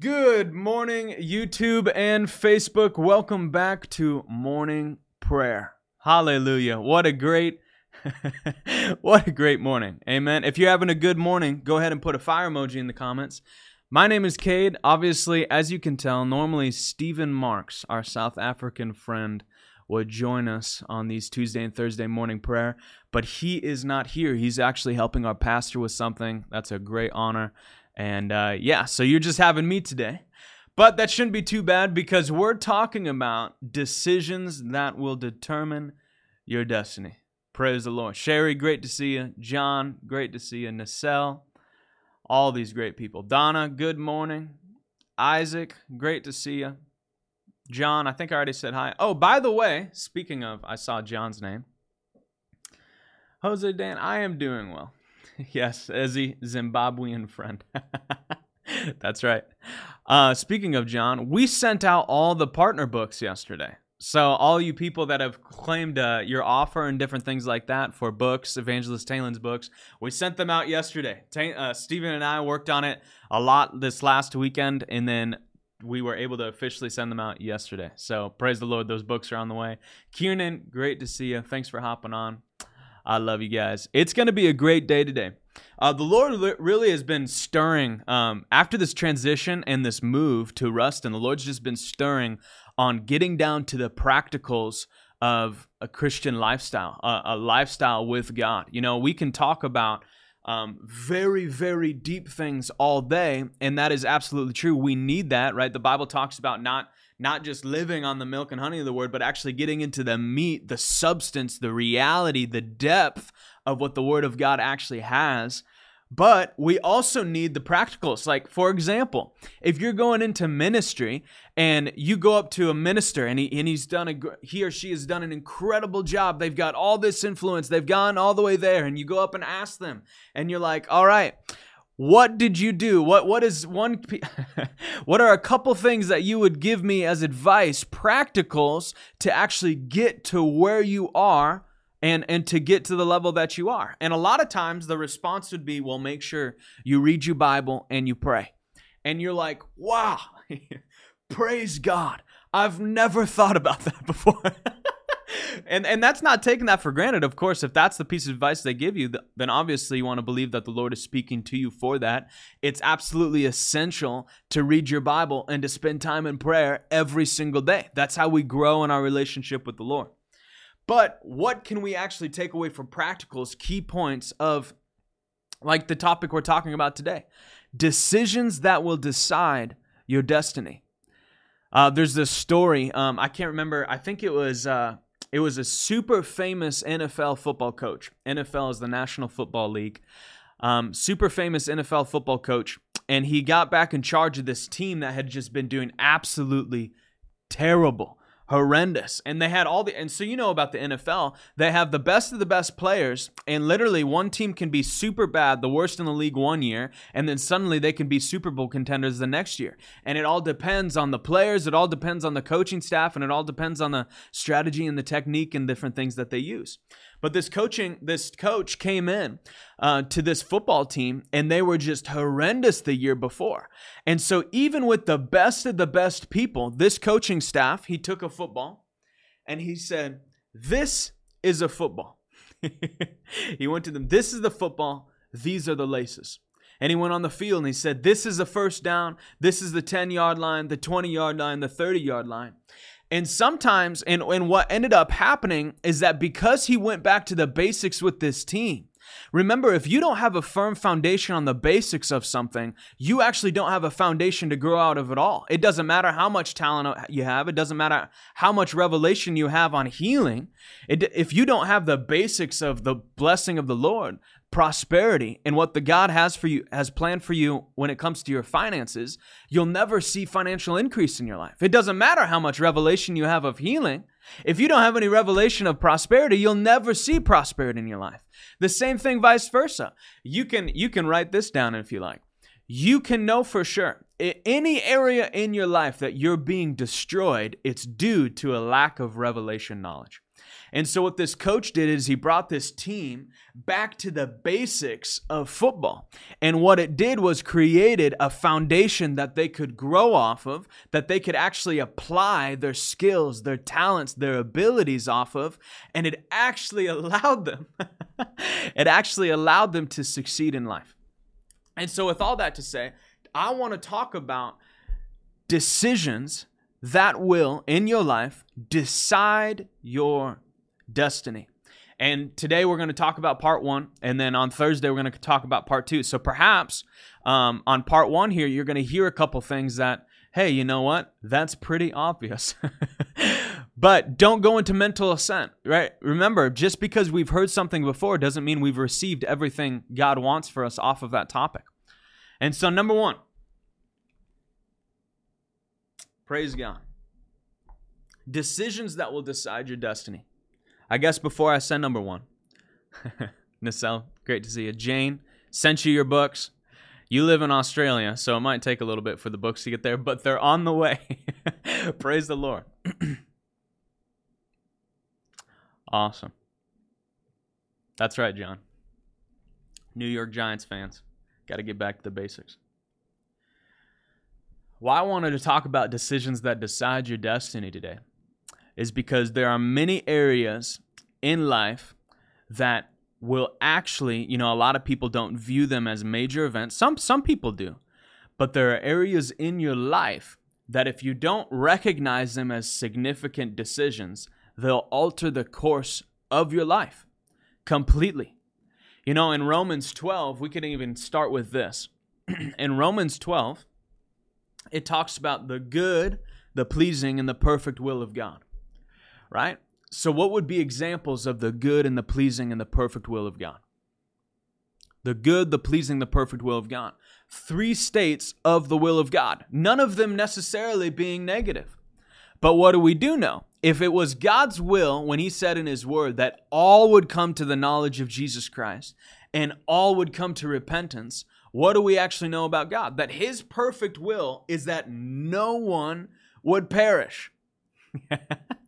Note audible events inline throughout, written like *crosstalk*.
Good morning, YouTube and Facebook. Welcome back to morning prayer. Hallelujah. What a great *laughs* what a great morning. Amen. If you're having a good morning, go ahead and put a fire emoji in the comments. My name is Kade. Obviously, as you can tell, normally Stephen Marks, our South African friend, would join us on these Tuesday and Thursday morning prayer, but he is not here. He's actually helping our pastor with something. That's a great honor. And uh, yeah, so you're just having me today. But that shouldn't be too bad because we're talking about decisions that will determine your destiny. Praise the Lord. Sherry, great to see you. John, great to see you. Nacelle, all these great people. Donna, good morning. Isaac, great to see you. John, I think I already said hi. Oh, by the way, speaking of, I saw John's name. Jose Dan, I am doing well. *laughs* yes, Ezzy, Zimbabwean friend. *laughs* That's right. Uh, speaking of John, we sent out all the partner books yesterday. So all you people that have claimed uh, your offer and different things like that for books, Evangelist Talen's books, we sent them out yesterday. Ta- uh, Stephen and I worked on it a lot this last weekend, and then we were able to officially send them out yesterday. So praise the Lord, those books are on the way. Kiernan, great to see you. Thanks for hopping on. I love you guys. It's going to be a great day today. Uh, the Lord really has been stirring um, after this transition and this move to Ruston. The Lord's just been stirring on getting down to the practicals of a Christian lifestyle, a, a lifestyle with God. You know, we can talk about um, very, very deep things all day, and that is absolutely true. We need that, right? The Bible talks about not not just living on the milk and honey of the word, but actually getting into the meat, the substance, the reality, the depth of what the word of God actually has. But we also need the practicals. Like, for example, if you're going into ministry and you go up to a minister and, he, and he's done a, he or she has done an incredible job, they've got all this influence, they've gone all the way there, and you go up and ask them, and you're like, all right, what did you do? What what is one *laughs* what are a couple things that you would give me as advice, practicals to actually get to where you are and and to get to the level that you are. And a lot of times the response would be, well, make sure you read your Bible and you pray. And you're like, wow, *laughs* praise God. I've never thought about that *laughs* before. And and that's not taking that for granted. Of course, if that's the piece of advice they give you, then obviously you want to believe that the Lord is speaking to you for that. It's absolutely essential to read your Bible and to spend time in prayer every single day. That's how we grow in our relationship with the Lord. But what can we actually take away from practicals, key points of like the topic we're talking about today? Decisions that will decide your destiny. Uh, there's this story. Um, I can't remember. I think it was uh, it was a super famous NFL football coach. NFL is the National Football League. Um, super famous NFL football coach, and he got back in charge of this team that had just been doing absolutely terrible horrendous. And they had all the, and so you know about the NFL, they have the best of the best players, and literally one team can be super bad, the worst in the league one year, and then suddenly they can be Super Bowl contenders the next year. And it all depends on the players, it all depends on the coaching staff, and it all depends on the strategy and the technique and different things that they use. But this coaching, this coach came in uh, to this football team, and they were just horrendous the year before. And so, even with the best of the best people, this coaching staff, he took a football, and he said, "This is a football." *laughs* he went to them. This is the football. These are the laces. And he went on the field and he said, This is the first down. This is the 10 yard line, the 20 yard line, the 30 yard line. And sometimes, and, and what ended up happening is that because he went back to the basics with this team, Remember, if you don't have a firm foundation on the basics of something, you actually don't have a foundation to grow out of at all. It doesn't matter how much talent you have, it doesn't matter how much revelation you have on healing. It, if you don't have the basics of the blessing of the Lord, prosperity and what the God has for you has planned for you when it comes to your finances, you'll never see financial increase in your life. It doesn't matter how much revelation you have of healing. If you don't have any revelation of prosperity, you'll never see prosperity in your life. The same thing vice versa. You can you can write this down if you like. You can know for sure any area in your life that you're being destroyed, it's due to a lack of revelation knowledge. And so, what this coach did is he brought this team back to the basics of football. And what it did was created a foundation that they could grow off of, that they could actually apply their skills, their talents, their abilities off of. And it actually *laughs* allowed them, it actually allowed them to succeed in life. And so, with all that to say, I want to talk about decisions that will, in your life, decide your destiny. And today we're going to talk about part one, and then on Thursday we're going to talk about part two. So perhaps um, on part one here, you're going to hear a couple things that, hey, you know what? That's pretty obvious. *laughs* but don't go into mental assent, right? Remember, just because we've heard something before doesn't mean we've received everything God wants for us off of that topic. And so, number one, praise God. Decisions that will decide your destiny. I guess before I send number one, *laughs* Nacelle, great to see you. Jane, sent you your books. You live in Australia, so it might take a little bit for the books to get there, but they're on the way. *laughs* Praise the Lord. *clears throat* awesome. That's right, John. New York Giants fans. Got to get back to the basics. Why I wanted to talk about decisions that decide your destiny today is because there are many areas in life that will actually, you know, a lot of people don't view them as major events. Some some people do. But there are areas in your life that if you don't recognize them as significant decisions, they'll alter the course of your life completely. You know, in Romans 12, we can even start with this. *clears throat* in Romans 12, it talks about the good, the pleasing, and the perfect will of God right? So, what would be examples of the good and the pleasing and the perfect will of God? The good, the pleasing, the perfect will of God. Three states of the will of God, none of them necessarily being negative. But what do we do know? If it was God's will when He said in His Word that all would come to the knowledge of Jesus Christ and all would come to repentance, what do we actually know about God? That His perfect will is that no one would perish. *laughs*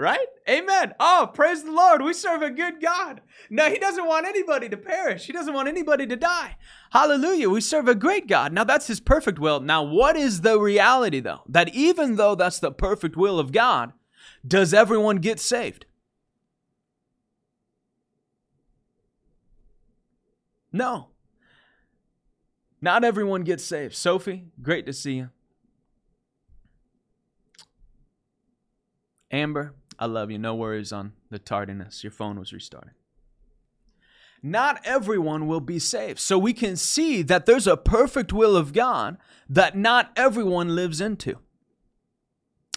Right? Amen. Oh, praise the Lord. We serve a good God. No, He doesn't want anybody to perish, He doesn't want anybody to die. Hallelujah. We serve a great God. Now, that's His perfect will. Now, what is the reality, though? That even though that's the perfect will of God, does everyone get saved? No. Not everyone gets saved. Sophie, great to see you. Amber, I love you. No worries on the tardiness. Your phone was restarting. Not everyone will be saved. So we can see that there's a perfect will of God that not everyone lives into.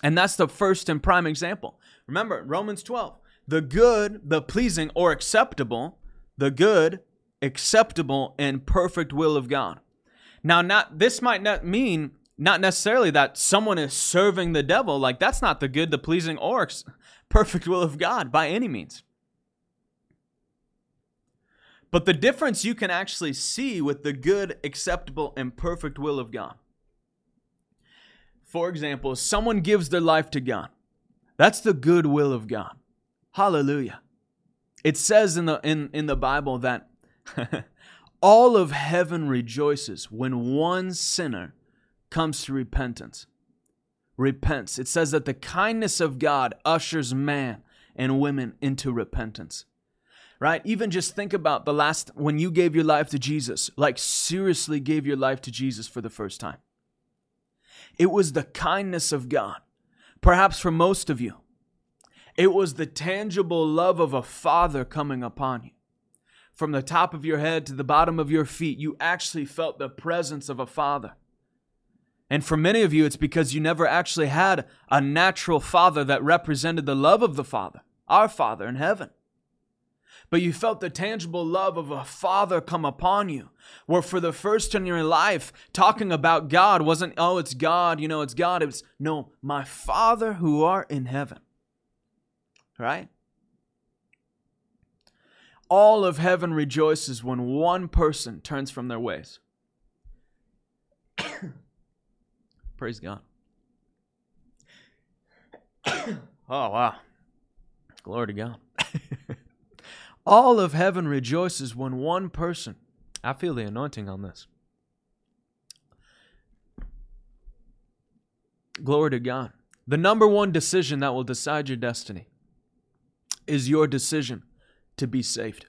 And that's the first and prime example. Remember, Romans 12, the good, the pleasing, or acceptable, the good, acceptable, and perfect will of God. Now, not this might not mean not necessarily that someone is serving the devil. Like that's not the good, the pleasing, or perfect will of God by any means. But the difference you can actually see with the good, acceptable, and perfect will of God. For example, someone gives their life to God. That's the good will of God. Hallelujah. It says in the in, in the Bible that *laughs* all of heaven rejoices when one sinner comes to repentance repents. It says that the kindness of God ushers man and women into repentance. Right? Even just think about the last when you gave your life to Jesus, like seriously gave your life to Jesus for the first time. It was the kindness of God. Perhaps for most of you, it was the tangible love of a father coming upon you. From the top of your head to the bottom of your feet, you actually felt the presence of a father. And for many of you, it's because you never actually had a natural father that represented the love of the Father, our Father in heaven. But you felt the tangible love of a father come upon you, where for the first time in your life, talking about God wasn't, oh, it's God, you know, it's God. It was, no, my Father who are in heaven. Right? All of heaven rejoices when one person turns from their ways. *coughs* Praise God. *coughs* oh, wow. Glory to God. *laughs* All of heaven rejoices when one person, I feel the anointing on this. Glory to God. The number one decision that will decide your destiny is your decision to be saved.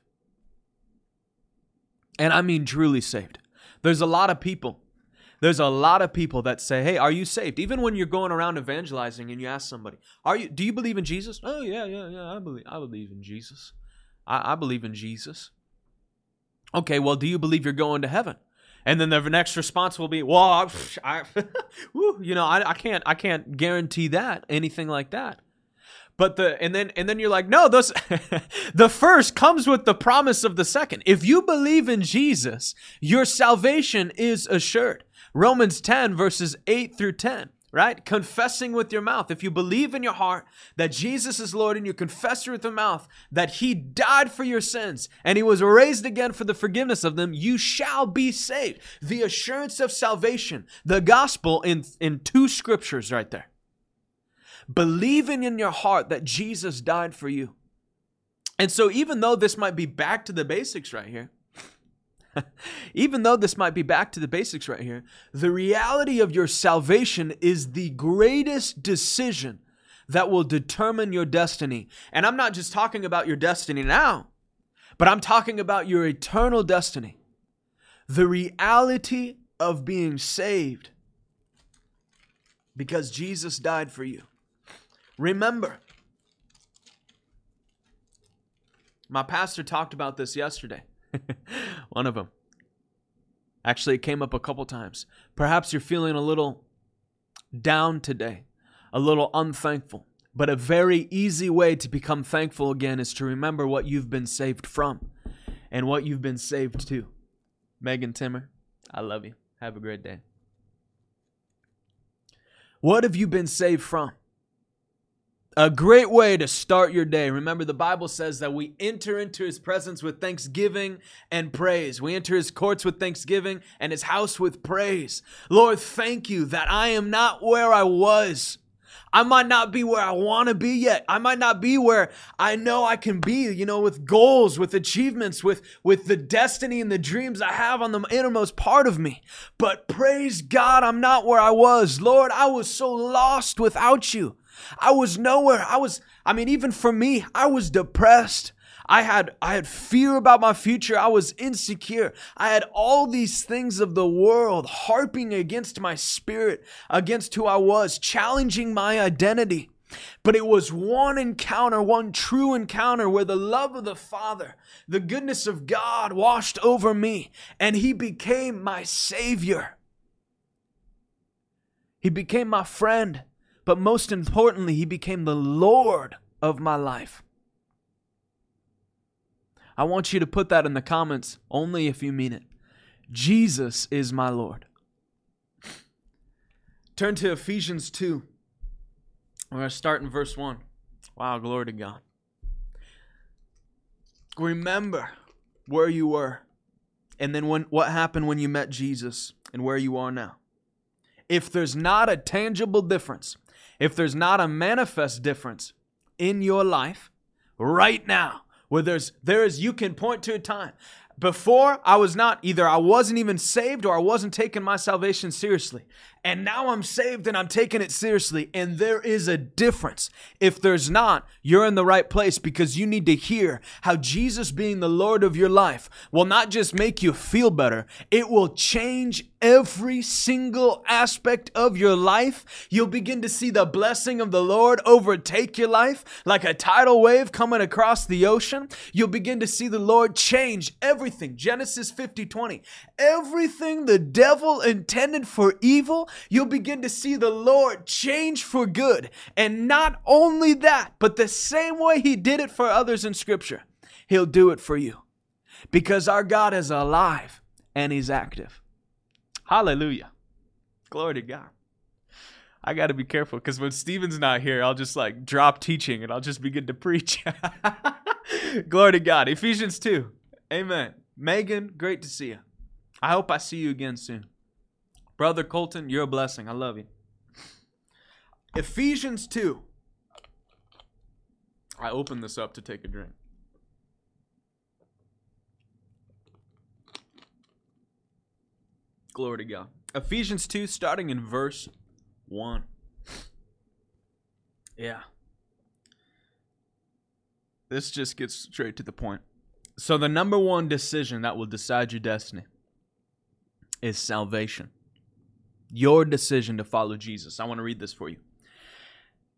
And I mean truly saved. There's a lot of people. There's a lot of people that say, "Hey, are you saved?" Even when you're going around evangelizing and you ask somebody, "Are you? Do you believe in Jesus?" Oh yeah, yeah, yeah. I believe. I believe in Jesus. I, I believe in Jesus. Okay, well, do you believe you're going to heaven? And then the next response will be, "Well, I, I *laughs* you know, I, I can't, I can't guarantee that anything like that." But the and then and then you're like, no, those *laughs* the first comes with the promise of the second. If you believe in Jesus, your salvation is assured. Romans 10 verses 8 through 10 right? Confessing with your mouth. If you believe in your heart that Jesus is Lord and you confess with your mouth that He died for your sins and He was raised again for the forgiveness of them, you shall be saved. The assurance of salvation, the gospel in, in two scriptures right there believing in your heart that Jesus died for you. And so, even though this might be back to the basics right here, *laughs* even though this might be back to the basics right here, the reality of your salvation is the greatest decision that will determine your destiny. And I'm not just talking about your destiny now, but I'm talking about your eternal destiny. The reality of being saved because Jesus died for you. Remember, my pastor talked about this yesterday. *laughs* One of them. Actually, it came up a couple times. Perhaps you're feeling a little down today, a little unthankful. But a very easy way to become thankful again is to remember what you've been saved from and what you've been saved to. Megan Timmer, I love you. Have a great day. What have you been saved from? A great way to start your day. Remember, the Bible says that we enter into his presence with thanksgiving and praise. We enter his courts with thanksgiving and his house with praise. Lord, thank you that I am not where I was. I might not be where I want to be yet. I might not be where I know I can be, you know, with goals, with achievements, with, with the destiny and the dreams I have on the innermost part of me. But praise God, I'm not where I was. Lord, I was so lost without you. I was nowhere. I was, I mean, even for me, I was depressed. I had I had fear about my future. I was insecure. I had all these things of the world harping against my spirit, against who I was, challenging my identity. But it was one encounter, one true encounter where the love of the Father, the goodness of God washed over me, and He became my Savior. He became my friend but most importantly, he became the Lord of my life. I want you to put that in the comments only if you mean it. Jesus is my Lord. Turn to Ephesians 2. We're going to start in verse 1. Wow, glory to God. Remember where you were and then when, what happened when you met Jesus and where you are now. If there's not a tangible difference if there's not a manifest difference in your life right now, where there's there is you can point to a time before I was not either I wasn't even saved or I wasn't taking my salvation seriously. And now I'm saved and I'm taking it seriously. And there is a difference. If there's not, you're in the right place because you need to hear how Jesus being the Lord of your life will not just make you feel better, it will change every single aspect of your life. You'll begin to see the blessing of the Lord overtake your life like a tidal wave coming across the ocean. You'll begin to see the Lord change everything. Genesis 50 20. Everything the devil intended for evil, you'll begin to see the Lord change for good. And not only that, but the same way He did it for others in Scripture, He'll do it for you. Because our God is alive and He's active. Hallelujah. Glory to God. I got to be careful because when Steven's not here, I'll just like drop teaching and I'll just begin to *laughs* preach. *laughs* Glory to God. Ephesians 2. Amen. Megan, great to see you. I hope I see you again soon. Brother Colton, you're a blessing. I love you. Ephesians 2. I opened this up to take a drink. Glory to God. Ephesians 2, starting in verse 1. Yeah. This just gets straight to the point. So, the number one decision that will decide your destiny is salvation. Your decision to follow Jesus. I want to read this for you.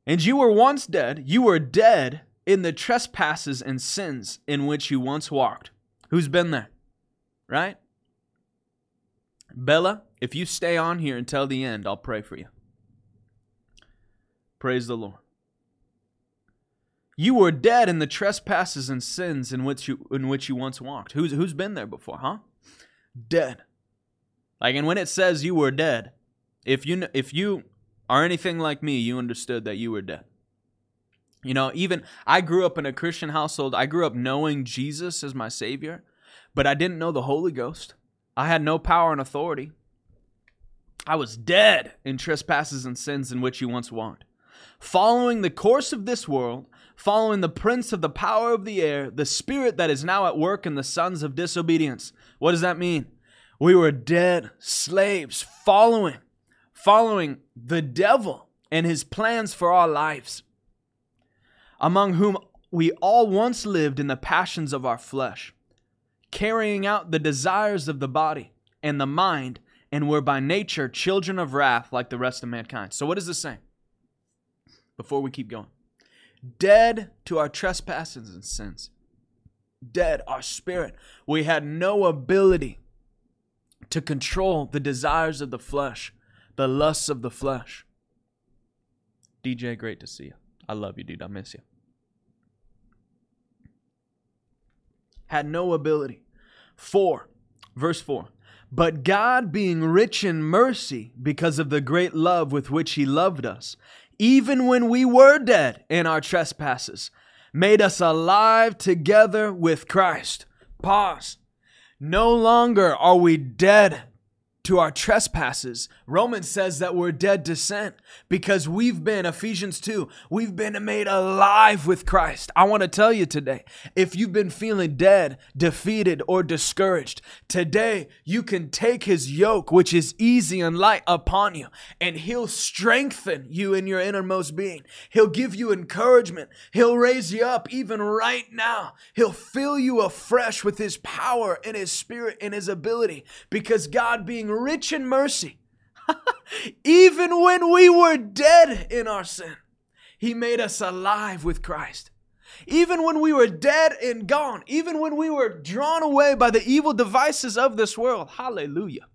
And you were once dead. You were dead in the trespasses and sins in which you once walked. Who's been there? Right? Bella, if you stay on here until the end, I'll pray for you. Praise the Lord. You were dead in the trespasses and sins in which you in which you once walked. Who's who's been there before, huh? Dead. Like and when it says you were dead, if you if you are anything like me, you understood that you were dead. You know, even I grew up in a Christian household. I grew up knowing Jesus as my savior, but I didn't know the Holy Ghost. I had no power and authority. I was dead in trespasses and sins in which you once walked. Following the course of this world, following the prince of the power of the air, the spirit that is now at work in the sons of disobedience. What does that mean? We were dead slaves, following, following the devil and his plans for our lives, among whom we all once lived in the passions of our flesh carrying out the desires of the body and the mind, and were by nature children of wrath like the rest of mankind. So, what is this saying? Before we keep going, dead to our trespasses and sins, dead, our spirit. We had no ability to control the desires of the flesh, the lusts of the flesh. DJ, great to see you. I love you, dude. I miss you. had no ability. 4, verse 4. But God, being rich in mercy, because of the great love with which He loved us, even when we were dead in our trespasses, made us alive together with Christ. Pause. No longer are we dead to our trespasses. Romans says that we're dead to sin because we've been, Ephesians 2, we've been made alive with Christ. I want to tell you today if you've been feeling dead, defeated, or discouraged, today you can take his yoke, which is easy and light, upon you, and he'll strengthen you in your innermost being. He'll give you encouragement. He'll raise you up even right now. He'll fill you afresh with his power and his spirit and his ability because God being rich in mercy. *laughs* Even when we were dead in our sin, He made us alive with Christ. Even when we were dead and gone, even when we were drawn away by the evil devices of this world, hallelujah.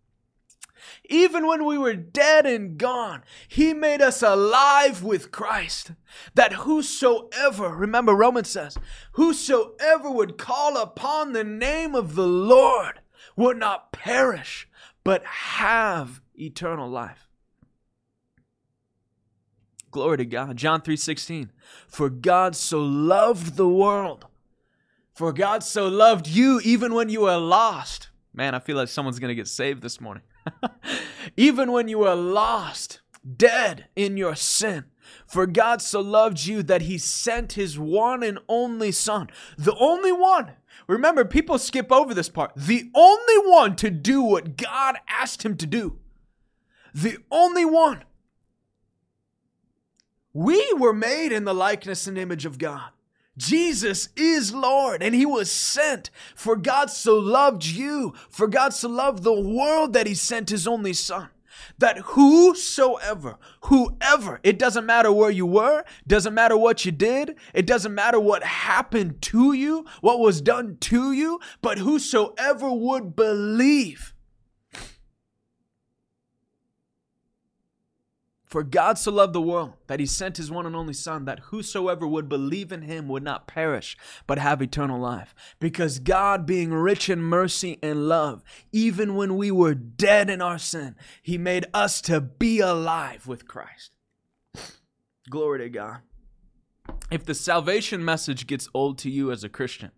Even when we were dead and gone, He made us alive with Christ. That whosoever, remember Romans says, whosoever would call upon the name of the Lord would not perish, but have eternal life. Glory to God. John 3:16. For God so loved the world. For God so loved you even when you were lost. Man, I feel like someone's going to get saved this morning. *laughs* even when you were lost, dead in your sin. For God so loved you that he sent his one and only son, the only one Remember, people skip over this part. The only one to do what God asked him to do. The only one. We were made in the likeness and image of God. Jesus is Lord and he was sent. For God so loved you, for God so loved the world that he sent his only son that whosoever, whoever, it doesn't matter where you were, doesn't matter what you did, it doesn't matter what happened to you, what was done to you, but whosoever would believe For God so loved the world that he sent his one and only Son, that whosoever would believe in him would not perish, but have eternal life. Because God, being rich in mercy and love, even when we were dead in our sin, he made us to be alive with Christ. *laughs* Glory to God. If the salvation message gets old to you as a Christian,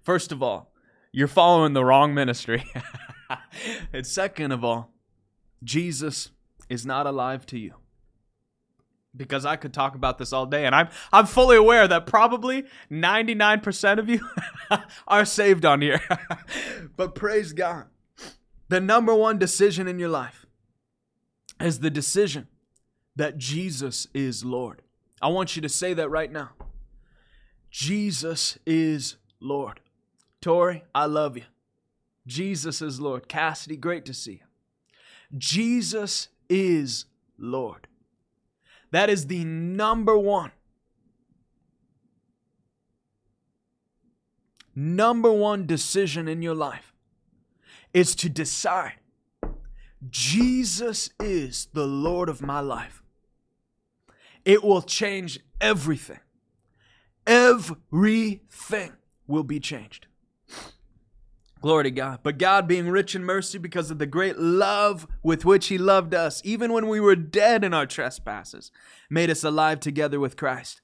first of all, you're following the wrong ministry. *laughs* and second of all, Jesus is not alive to you. because I could talk about this all day and I'm I'm fully aware that probably 99% of you *laughs* are saved on here. *laughs* but praise God. The number one decision in your life is the decision that Jesus is Lord. I want you to say that right now. Jesus is Lord. Tori, I love you. Jesus is Lord. Cassidy, great to see you. Jesus is Lord. That is the number one. Number one decision in your life is to decide Jesus is the Lord of my life. It will change everything. Everything will be changed. Glory to God. But God, being rich in mercy because of the great love with which He loved us, even when we were dead in our trespasses, made us alive together with Christ.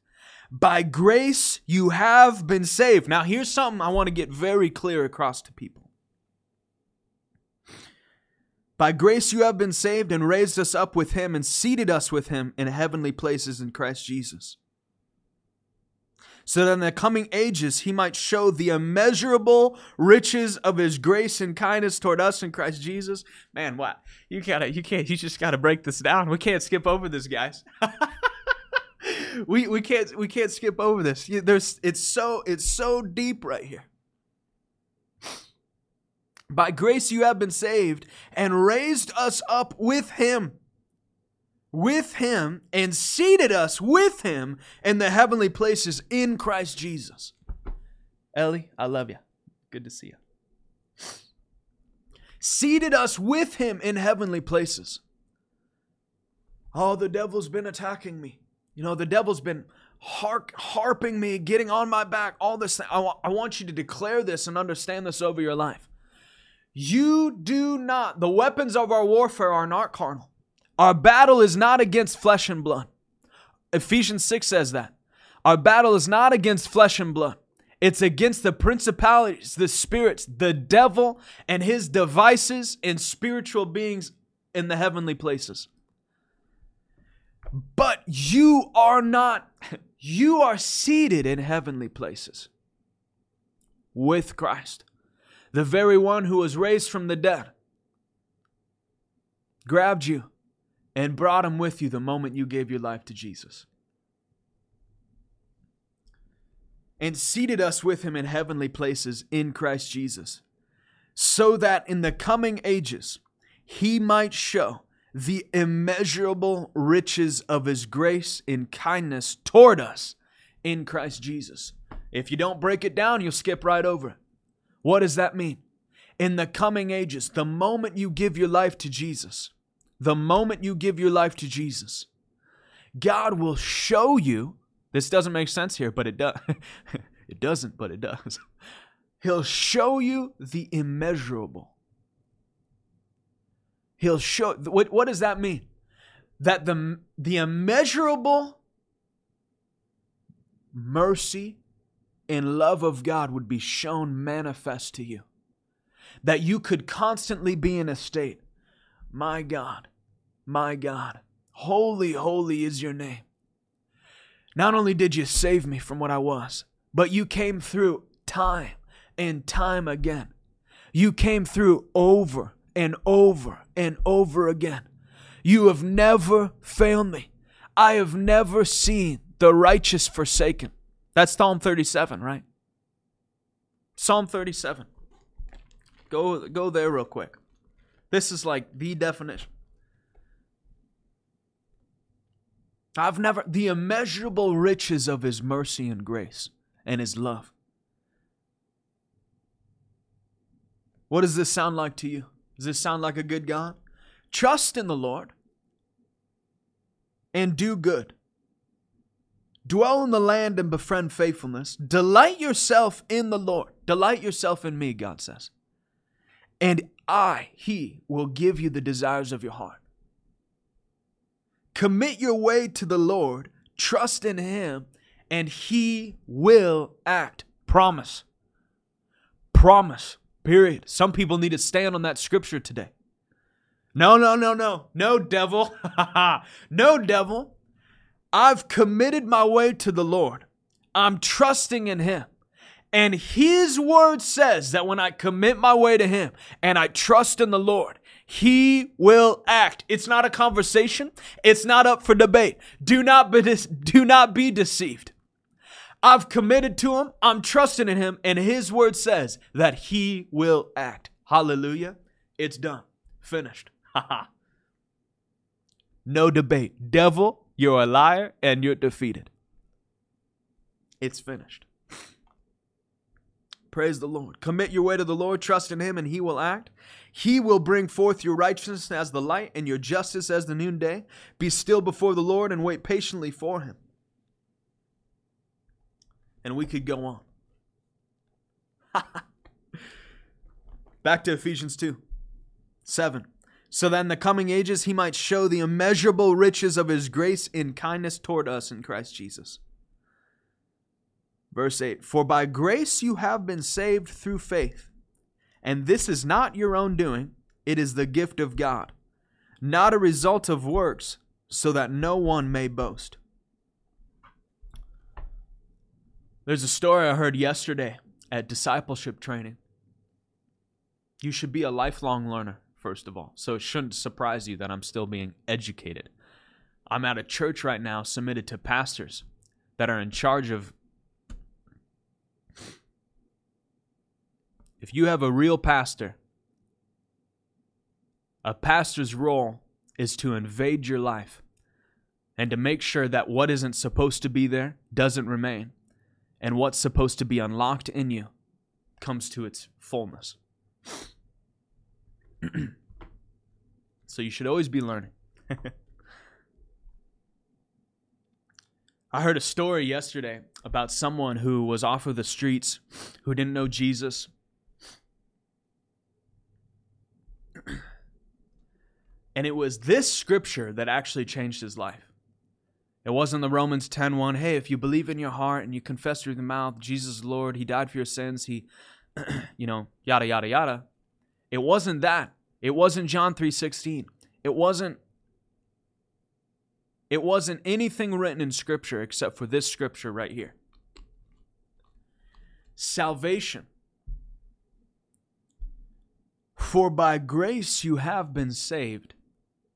By grace you have been saved. Now, here's something I want to get very clear across to people. By grace you have been saved and raised us up with Him and seated us with Him in heavenly places in Christ Jesus so that in the coming ages he might show the immeasurable riches of his grace and kindness toward us in Christ Jesus. Man, what? You gotta, you can't, you just gotta break this down. We can't skip over this, guys. *laughs* we we can't we can't skip over this. There's it's so it's so deep right here. By grace you have been saved and raised us up with him with him and seated us with him in the heavenly places in Christ Jesus. Ellie, I love you. Good to see you. Seated us with him in heavenly places. Oh, the devil's been attacking me. You know, the devil's been harping me, getting on my back, all this. Thing. I, wa- I want you to declare this and understand this over your life. You do not, the weapons of our warfare are not carnal our battle is not against flesh and blood. Ephesians 6 says that. Our battle is not against flesh and blood. It's against the principalities, the spirits, the devil, and his devices and spiritual beings in the heavenly places. But you are not, you are seated in heavenly places with Christ, the very one who was raised from the dead, grabbed you and brought him with you the moment you gave your life to Jesus. And seated us with him in heavenly places in Christ Jesus, so that in the coming ages he might show the immeasurable riches of his grace and kindness toward us in Christ Jesus. If you don't break it down, you'll skip right over it. What does that mean? In the coming ages, the moment you give your life to Jesus, the moment you give your life to Jesus, God will show you. This doesn't make sense here, but it does. *laughs* it doesn't, but it does. He'll show you the immeasurable. He'll show what, what does that mean? That the, the immeasurable mercy and love of God would be shown manifest to you. That you could constantly be in a state, my God, my God, holy, holy is your name. Not only did you save me from what I was, but you came through time and time again. You came through over and over and over again. You have never failed me. I have never seen the righteous forsaken. That's Psalm 37, right? Psalm 37. Go go there real quick. This is like the definition. I've never, the immeasurable riches of His mercy and grace and His love. What does this sound like to you? Does this sound like a good God? Trust in the Lord and do good. Dwell in the land and befriend faithfulness. Delight yourself in the Lord. Delight yourself in me, God says. And I, He, will give you the desires of your heart. Commit your way to the Lord, trust in Him, and He will act. Promise. Promise. Period. Some people need to stand on that scripture today. No, no, no, no. No, devil. *laughs* no, devil. I've committed my way to the Lord. I'm trusting in Him. And His word says that when I commit my way to Him and I trust in the Lord, He will act. It's not a conversation. It's not up for debate. Do not be, do not be deceived. I've committed to Him. I'm trusting in Him. And His word says that He will act. Hallelujah. It's done. Finished. *laughs* no debate. Devil, you're a liar and you're defeated. It's finished. Praise the Lord. Commit your way to the Lord, trust in Him, and He will act. He will bring forth your righteousness as the light and your justice as the noonday. Be still before the Lord and wait patiently for Him. And we could go on. *laughs* Back to Ephesians 2 7. So that in the coming ages he might show the immeasurable riches of his grace in kindness toward us in Christ Jesus. Verse 8 For by grace you have been saved through faith, and this is not your own doing, it is the gift of God, not a result of works, so that no one may boast. There's a story I heard yesterday at discipleship training. You should be a lifelong learner, first of all, so it shouldn't surprise you that I'm still being educated. I'm at a church right now submitted to pastors that are in charge of If you have a real pastor, a pastor's role is to invade your life and to make sure that what isn't supposed to be there doesn't remain and what's supposed to be unlocked in you comes to its fullness. *clears throat* so you should always be learning. *laughs* I heard a story yesterday about someone who was off of the streets who didn't know Jesus and it was this scripture that actually changed his life. It wasn't the Romans 10:1, hey, if you believe in your heart and you confess through the mouth Jesus Lord, he died for your sins, he *clears throat* you know, yada yada yada. It wasn't that. It wasn't John 3:16. It wasn't it wasn't anything written in scripture except for this scripture right here. Salvation for by grace you have been saved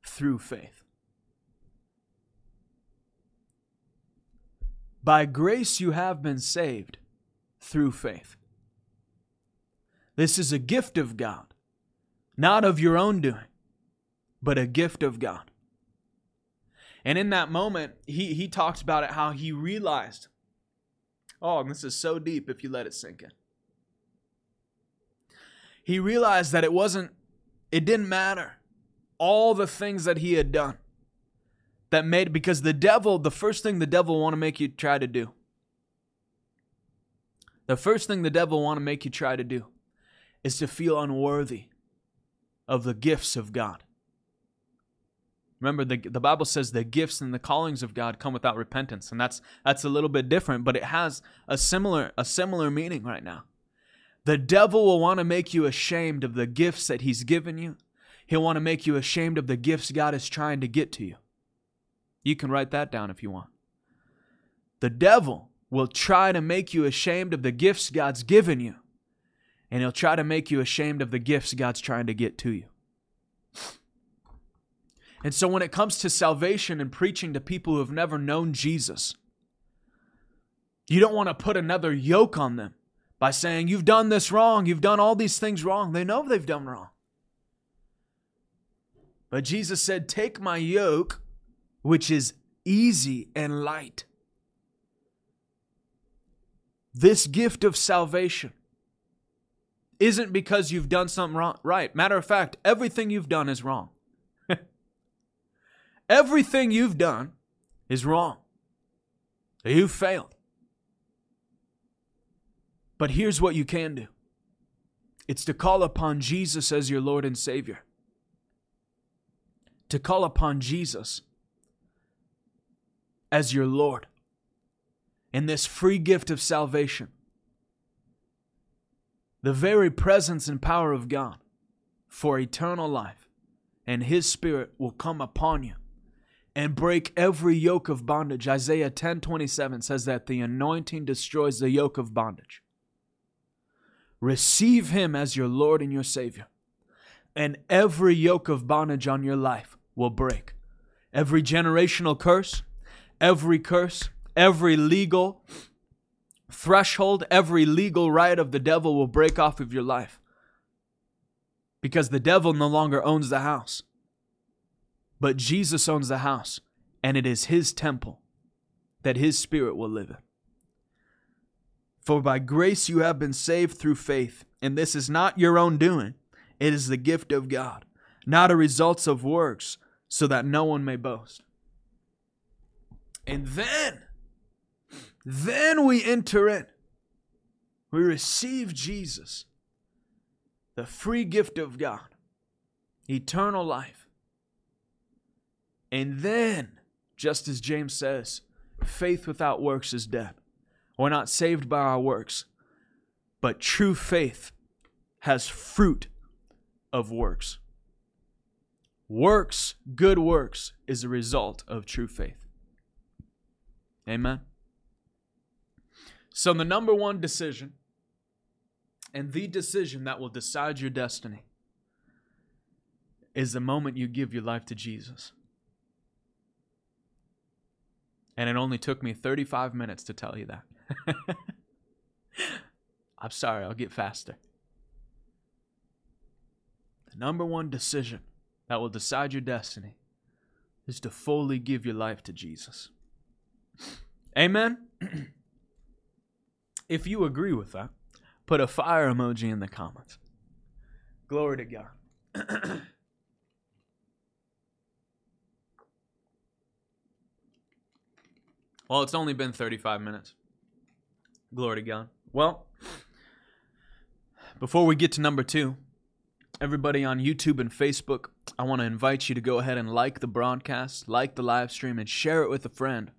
through faith. By grace you have been saved through faith. This is a gift of God, not of your own doing, but a gift of God. And in that moment, he, he talks about it how he realized, oh, this is so deep if you let it sink in he realized that it wasn't, it didn't matter. All the things that he had done that made, because the devil, the first thing the devil want to make you try to do, the first thing the devil want to make you try to do is to feel unworthy of the gifts of God. Remember, the, the Bible says the gifts and the callings of God come without repentance, and that's that's a little bit different, but it has a similar a similar meaning right now. The devil will want to make you ashamed of the gifts that he's given you. He'll want to make you ashamed of the gifts God is trying to get to you. You can write that down if you want. The devil will try to make you ashamed of the gifts God's given you, and he'll try to make you ashamed of the gifts God's trying to get to you. And so, when it comes to salvation and preaching to people who have never known Jesus, you don't want to put another yoke on them by saying, You've done this wrong, you've done all these things wrong. They know they've done wrong. But Jesus said, Take my yoke, which is easy and light. This gift of salvation isn't because you've done something wrong, right. Matter of fact, everything you've done is wrong. *laughs* everything you've done is wrong. You failed. But here's what you can do it's to call upon Jesus as your Lord and Savior. To call upon Jesus as your Lord in this free gift of salvation. The very presence and power of God for eternal life and His Spirit will come upon you and break every yoke of bondage. Isaiah 10:27 says that the anointing destroys the yoke of bondage. Receive him as your Lord and your Savior. And every yoke of bondage on your life will break. Every generational curse, every curse, every legal threshold, every legal right of the devil will break off of your life. Because the devil no longer owns the house. But Jesus owns the house, and it is his temple that his spirit will live in. For by grace you have been saved through faith, and this is not your own doing, it is the gift of God, not a result of works, so that no one may boast. And then, then we enter in. We receive Jesus, the free gift of God, eternal life. And then, just as James says, faith without works is dead. We're not saved by our works, but true faith has fruit of works. Works, good works, is a result of true faith. Amen. So, the number one decision, and the decision that will decide your destiny, is the moment you give your life to Jesus. And it only took me 35 minutes to tell you that. *laughs* I'm sorry, I'll get faster. The number one decision that will decide your destiny is to fully give your life to Jesus. Amen? *clears throat* if you agree with that, put a fire emoji in the comments. Glory to God. *clears throat* well, it's only been 35 minutes. Glory to God. Well, before we get to number two, everybody on YouTube and Facebook, I want to invite you to go ahead and like the broadcast, like the live stream, and share it with a friend.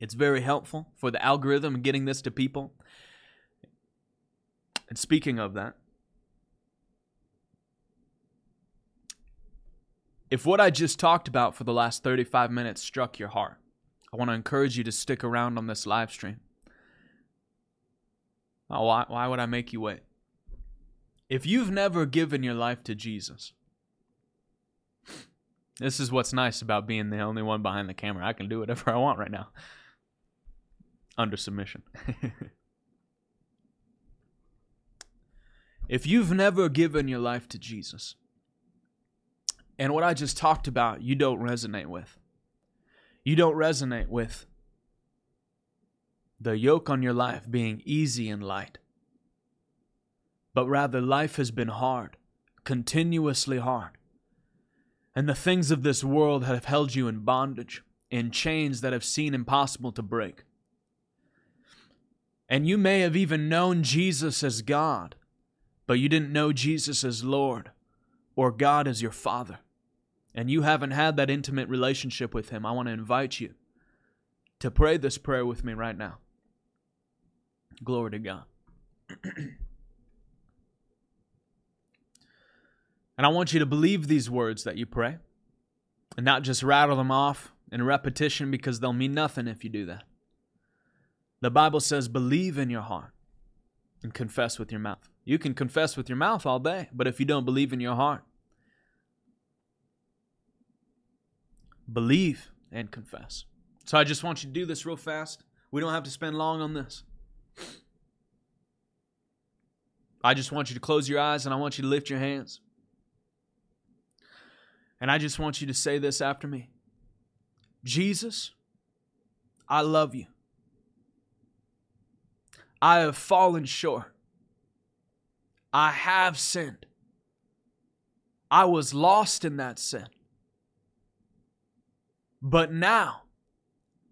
It's very helpful for the algorithm getting this to people. And speaking of that, if what I just talked about for the last 35 minutes struck your heart, I want to encourage you to stick around on this live stream. Why, why would I make you wait? If you've never given your life to Jesus, this is what's nice about being the only one behind the camera. I can do whatever I want right now under submission. *laughs* if you've never given your life to Jesus, and what I just talked about, you don't resonate with, you don't resonate with the yoke on your life being easy and light, but rather life has been hard, continuously hard. And the things of this world have held you in bondage, in chains that have seemed impossible to break. And you may have even known Jesus as God, but you didn't know Jesus as Lord or God as your Father. And you haven't had that intimate relationship with Him. I want to invite you to pray this prayer with me right now. Glory to God. *clears throat* and I want you to believe these words that you pray and not just rattle them off in repetition because they'll mean nothing if you do that. The Bible says, believe in your heart and confess with your mouth. You can confess with your mouth all day, but if you don't believe in your heart, believe and confess. So I just want you to do this real fast. We don't have to spend long on this. I just want you to close your eyes and I want you to lift your hands. And I just want you to say this after me Jesus, I love you. I have fallen short. I have sinned. I was lost in that sin. But now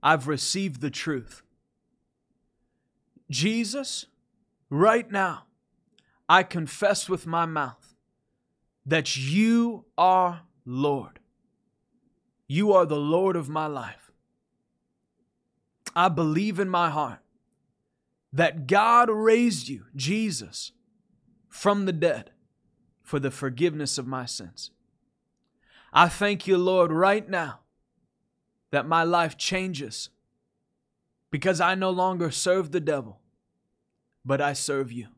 I've received the truth. Jesus, right now, I confess with my mouth that you are Lord. You are the Lord of my life. I believe in my heart that God raised you, Jesus, from the dead for the forgiveness of my sins. I thank you, Lord, right now that my life changes because I no longer serve the devil, but I serve you.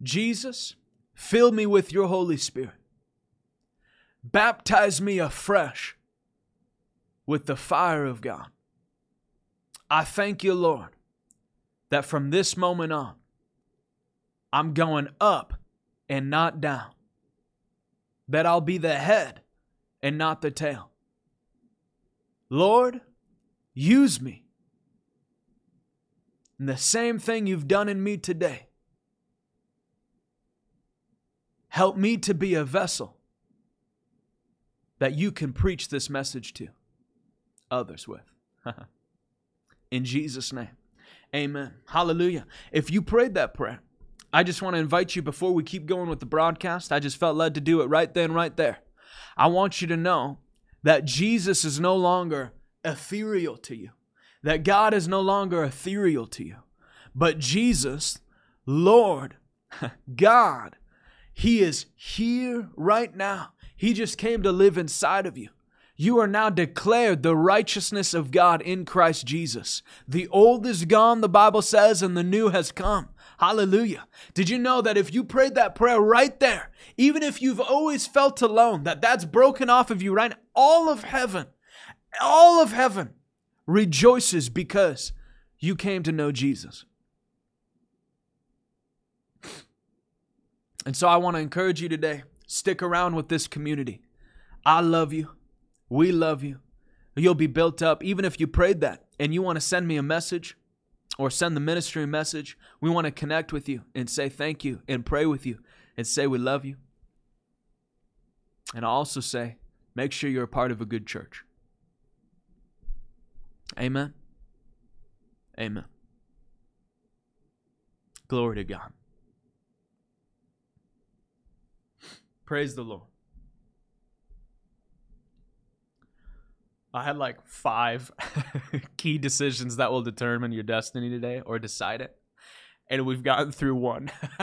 Jesus, fill me with your Holy Spirit. Baptize me afresh with the fire of God. I thank you, Lord, that from this moment on, I'm going up and not down. That I'll be the head and not the tail. Lord, use me. And the same thing you've done in me today. Help me to be a vessel that you can preach this message to others with. *laughs* in Jesus' name. Amen. Hallelujah. If you prayed that prayer, I just want to invite you before we keep going with the broadcast. I just felt led to do it right then, right there. I want you to know that Jesus is no longer ethereal to you, that God is no longer ethereal to you, but Jesus, Lord, *laughs* God, He is here right now. He just came to live inside of you. You are now declared the righteousness of God in Christ Jesus. The old is gone, the Bible says, and the new has come. Hallelujah. Did you know that if you prayed that prayer right there, even if you've always felt alone, that that's broken off of you right all of heaven, all of heaven rejoices because you came to know Jesus. And so I want to encourage you today stick around with this community. I love you. We love you. You'll be built up. Even if you prayed that and you want to send me a message, or send the ministry a message, we want to connect with you and say thank you and pray with you and say we love you. And I also say, make sure you're a part of a good church. Amen. Amen. Glory to God. Praise the Lord. I had like five *laughs* key decisions that will determine your destiny today or decide it. And we've gotten through one. *laughs*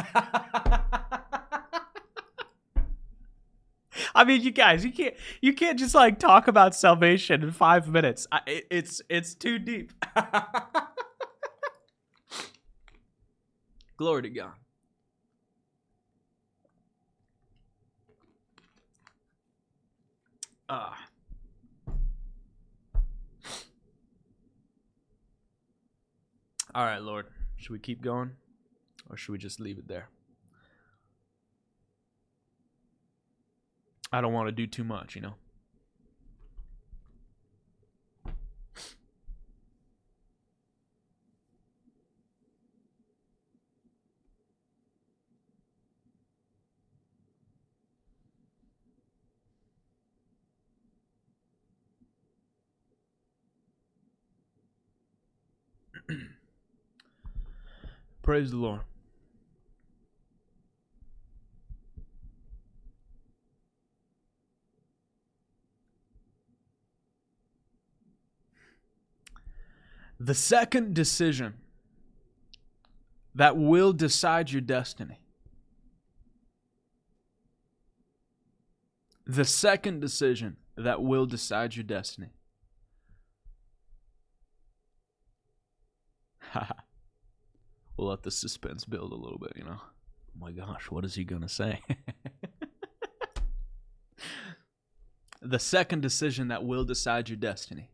I mean, you guys, you can't you can't just like talk about salvation in 5 minutes. I, it, it's it's too deep. *laughs* Glory to God. Ah. All right, Lord. Should we keep going or should we just leave it there? I don't want to do too much, you know? *clears throat* Praise the Lord. The second decision that will decide your destiny. The second decision that will decide your destiny. *laughs* we'll let the suspense build a little bit, you know. Oh my gosh, what is he going to say? *laughs* the second decision that will decide your destiny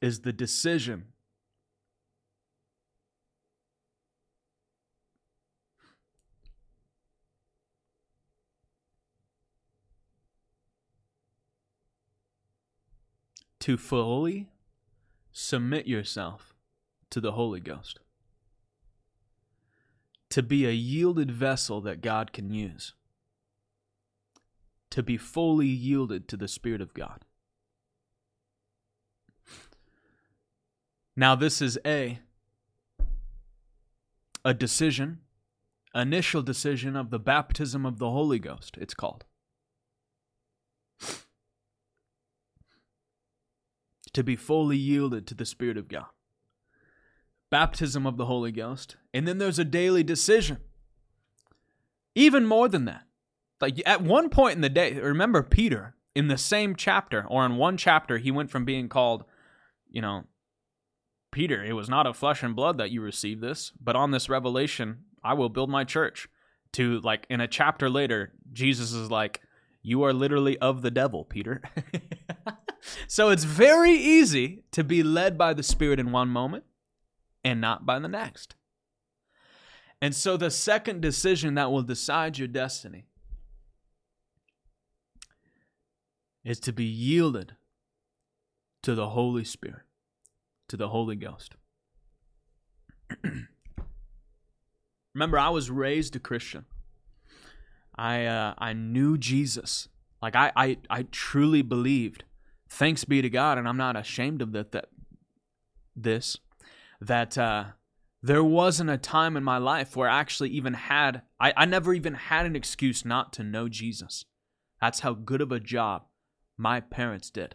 is the decision to fully submit yourself to the Holy Ghost, to be a yielded vessel that God can use, to be fully yielded to the Spirit of God. Now, this is a a decision, initial decision of the baptism of the Holy Ghost, it's called. To be fully yielded to the Spirit of God baptism of the Holy Ghost, and then there's a daily decision. Even more than that. Like at one point in the day, remember Peter, in the same chapter, or in one chapter, he went from being called, you know, Peter, it was not of flesh and blood that you received this, but on this revelation, I will build my church. To like in a chapter later, Jesus is like, You are literally of the devil, Peter. *laughs* so it's very easy to be led by the Spirit in one moment and not by the next. And so the second decision that will decide your destiny is to be yielded to the Holy Spirit, to the Holy Ghost. *clears throat* Remember, I was raised a Christian. I uh, I knew Jesus. Like I, I I truly believed. Thanks be to God, and I'm not ashamed of that. That this that uh, there wasn't a time in my life where I actually even had I, I never even had an excuse not to know Jesus. That's how good of a job my parents did.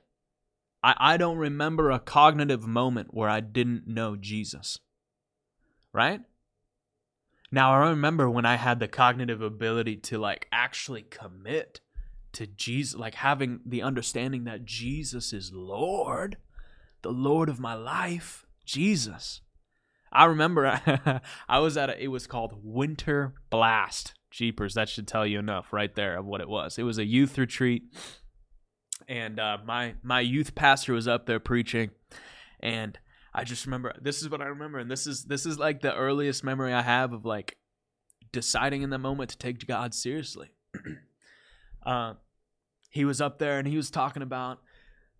I, I don't remember a cognitive moment where I didn't know Jesus. Right? Now I remember when I had the cognitive ability to like actually commit to Jesus, like having the understanding that Jesus is Lord, the Lord of my life, Jesus. I remember *laughs* I, was at a, it was called Winter Blast. Jeepers, that should tell you enough right there of what it was. It was a youth retreat and uh, my my youth pastor was up there preaching, and I just remember this is what I remember, and this is this is like the earliest memory I have of like deciding in the moment to take God seriously. *clears throat* uh, he was up there and he was talking about,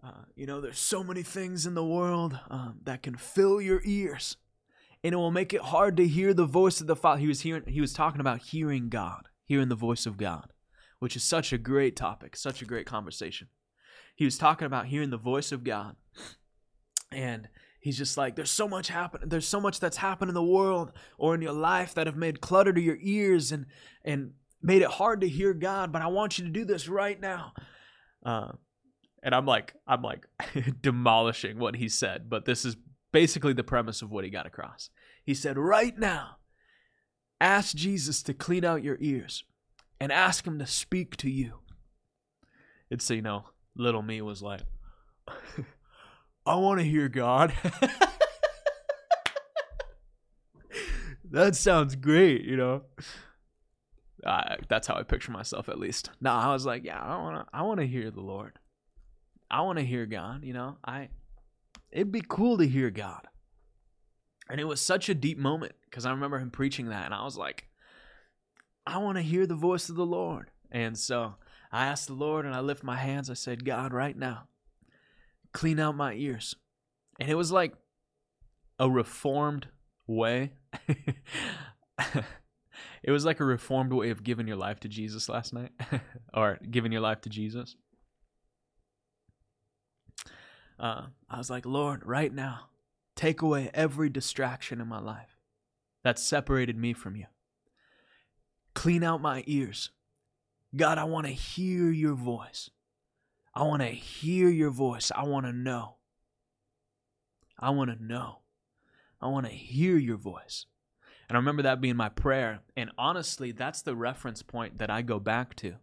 uh, you know, there's so many things in the world um, that can fill your ears, and it will make it hard to hear the voice of the Father. He was hearing, he was talking about hearing God, hearing the voice of God, which is such a great topic, such a great conversation he was talking about hearing the voice of God. And he's just like, there's so much happen. There's so much that's happened in the world or in your life that have made clutter to your ears and and made it hard to hear God. But I want you to do this right now. Uh, and I'm like, I'm like *laughs* demolishing what he said. But this is basically the premise of what he got across. He said, right now, ask Jesus to clean out your ears and ask him to speak to you. It's you know little me was like, *laughs* I want to hear God. *laughs* that sounds great, you know. Uh, that's how I picture myself, at least. No, I was like, yeah, I want to. I want to hear the Lord. I want to hear God. You know, I. It'd be cool to hear God. And it was such a deep moment because I remember him preaching that, and I was like, I want to hear the voice of the Lord. And so I asked the Lord and I lift my hands. I said, God, right now, clean out my ears. And it was like a reformed way. *laughs* it was like a reformed way of giving your life to Jesus last night *laughs* or giving your life to Jesus. Uh, I was like, Lord, right now, take away every distraction in my life that separated me from you. Clean out my ears God, I want to hear your voice. I want to hear your voice. I want to know. I want to know. I want to hear your voice. And I remember that being my prayer. And honestly, that's the reference point that I go back to,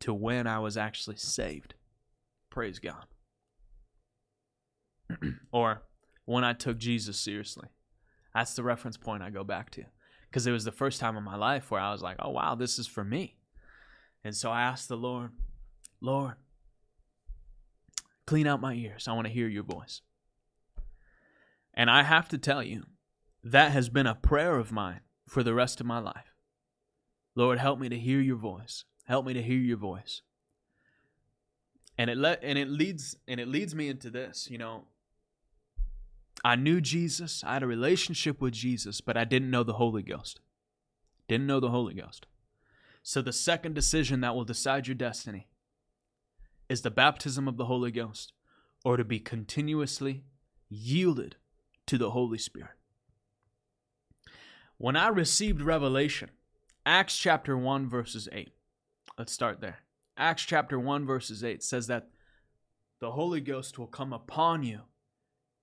to when I was actually saved. Praise God. *clears throat* or when I took Jesus seriously. That's the reference point I go back to. Because it was the first time in my life where I was like, oh, wow, this is for me. And so I asked the Lord, Lord, clean out my ears. I want to hear your voice. And I have to tell you, that has been a prayer of mine for the rest of my life. Lord, help me to hear your voice. Help me to hear your voice. And it let and it leads and it leads me into this, you know. I knew Jesus, I had a relationship with Jesus, but I didn't know the Holy Ghost. Didn't know the Holy Ghost. So, the second decision that will decide your destiny is the baptism of the Holy Ghost or to be continuously yielded to the Holy Spirit. When I received revelation, Acts chapter 1, verses 8, let's start there. Acts chapter 1, verses 8 says that the Holy Ghost will come upon you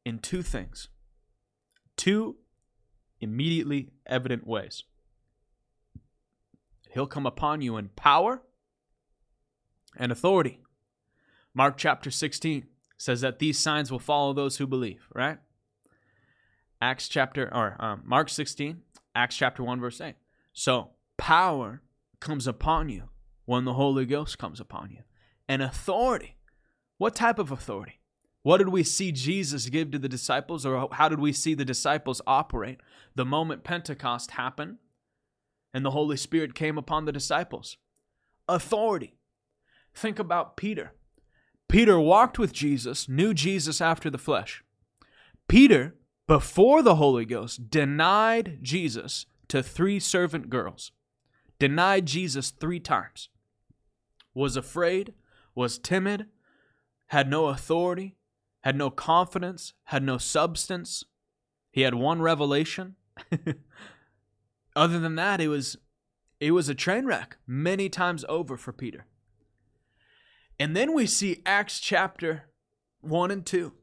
in two things, two immediately evident ways. He'll come upon you in power and authority. Mark chapter 16 says that these signs will follow those who believe, right? Acts chapter, or um, Mark 16, Acts chapter 1, verse 8. So power comes upon you when the Holy Ghost comes upon you. And authority. What type of authority? What did we see Jesus give to the disciples, or how did we see the disciples operate the moment Pentecost happened and the Holy Spirit came upon the disciples? Authority. Think about Peter. Peter walked with Jesus, knew Jesus after the flesh. Peter, before the Holy Ghost, denied Jesus to three servant girls, denied Jesus three times, was afraid, was timid, had no authority, had no confidence, had no substance. He had one revelation. *laughs* Other than that, it was it was a train wreck many times over for Peter. And then we see Acts chapter 1 and 2.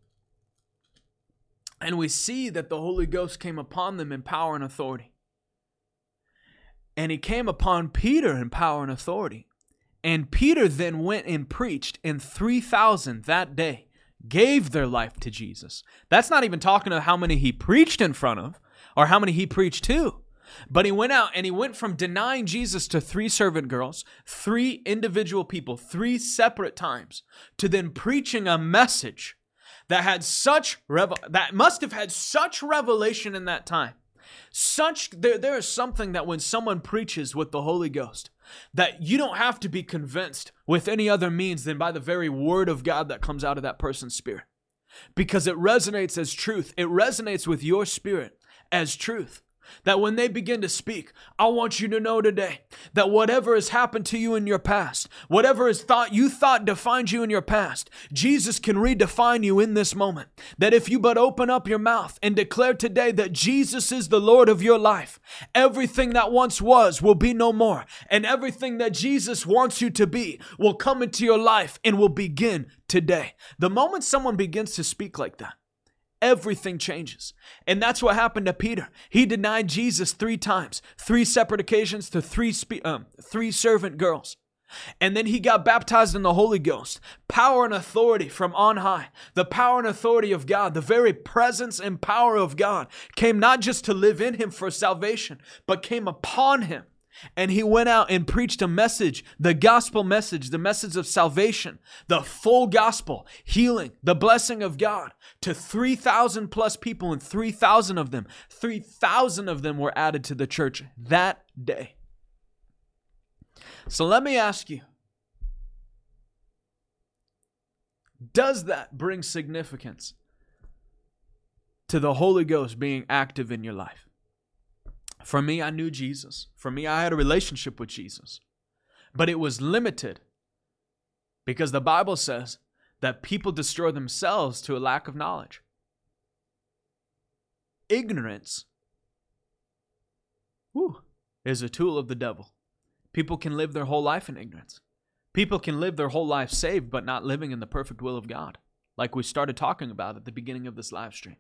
And we see that the Holy Ghost came upon them in power and authority. And he came upon Peter in power and authority. And Peter then went and preached, and 3,000 that day gave their life to Jesus. That's not even talking of how many he preached in front of or how many he preached to. But he went out and he went from denying Jesus to three servant girls, three individual people, three separate times, to then preaching a message that had such revel that must have had such revelation in that time. Such there, there is something that when someone preaches with the Holy Ghost, that you don't have to be convinced with any other means than by the very word of God that comes out of that person's spirit. Because it resonates as truth. It resonates with your spirit as truth. That when they begin to speak, I want you to know today that whatever has happened to you in your past, whatever is thought you thought defined you in your past, Jesus can redefine you in this moment. That if you but open up your mouth and declare today that Jesus is the Lord of your life, everything that once was will be no more, and everything that Jesus wants you to be will come into your life and will begin today. The moment someone begins to speak like that, everything changes. And that's what happened to Peter. He denied Jesus three times, three separate occasions to three, spe- um, three servant girls. And then he got baptized in the Holy Ghost. Power and authority from on high. The power and authority of God, the very presence and power of God came not just to live in him for salvation, but came upon him and he went out and preached a message, the gospel message, the message of salvation, the full gospel, healing, the blessing of God to 3,000 plus people, and 3,000 of them, 3,000 of them were added to the church that day. So let me ask you Does that bring significance to the Holy Ghost being active in your life? For me, I knew Jesus. For me, I had a relationship with Jesus. But it was limited because the Bible says that people destroy themselves to a lack of knowledge. Ignorance whew, is a tool of the devil. People can live their whole life in ignorance. People can live their whole life saved, but not living in the perfect will of God, like we started talking about at the beginning of this live stream.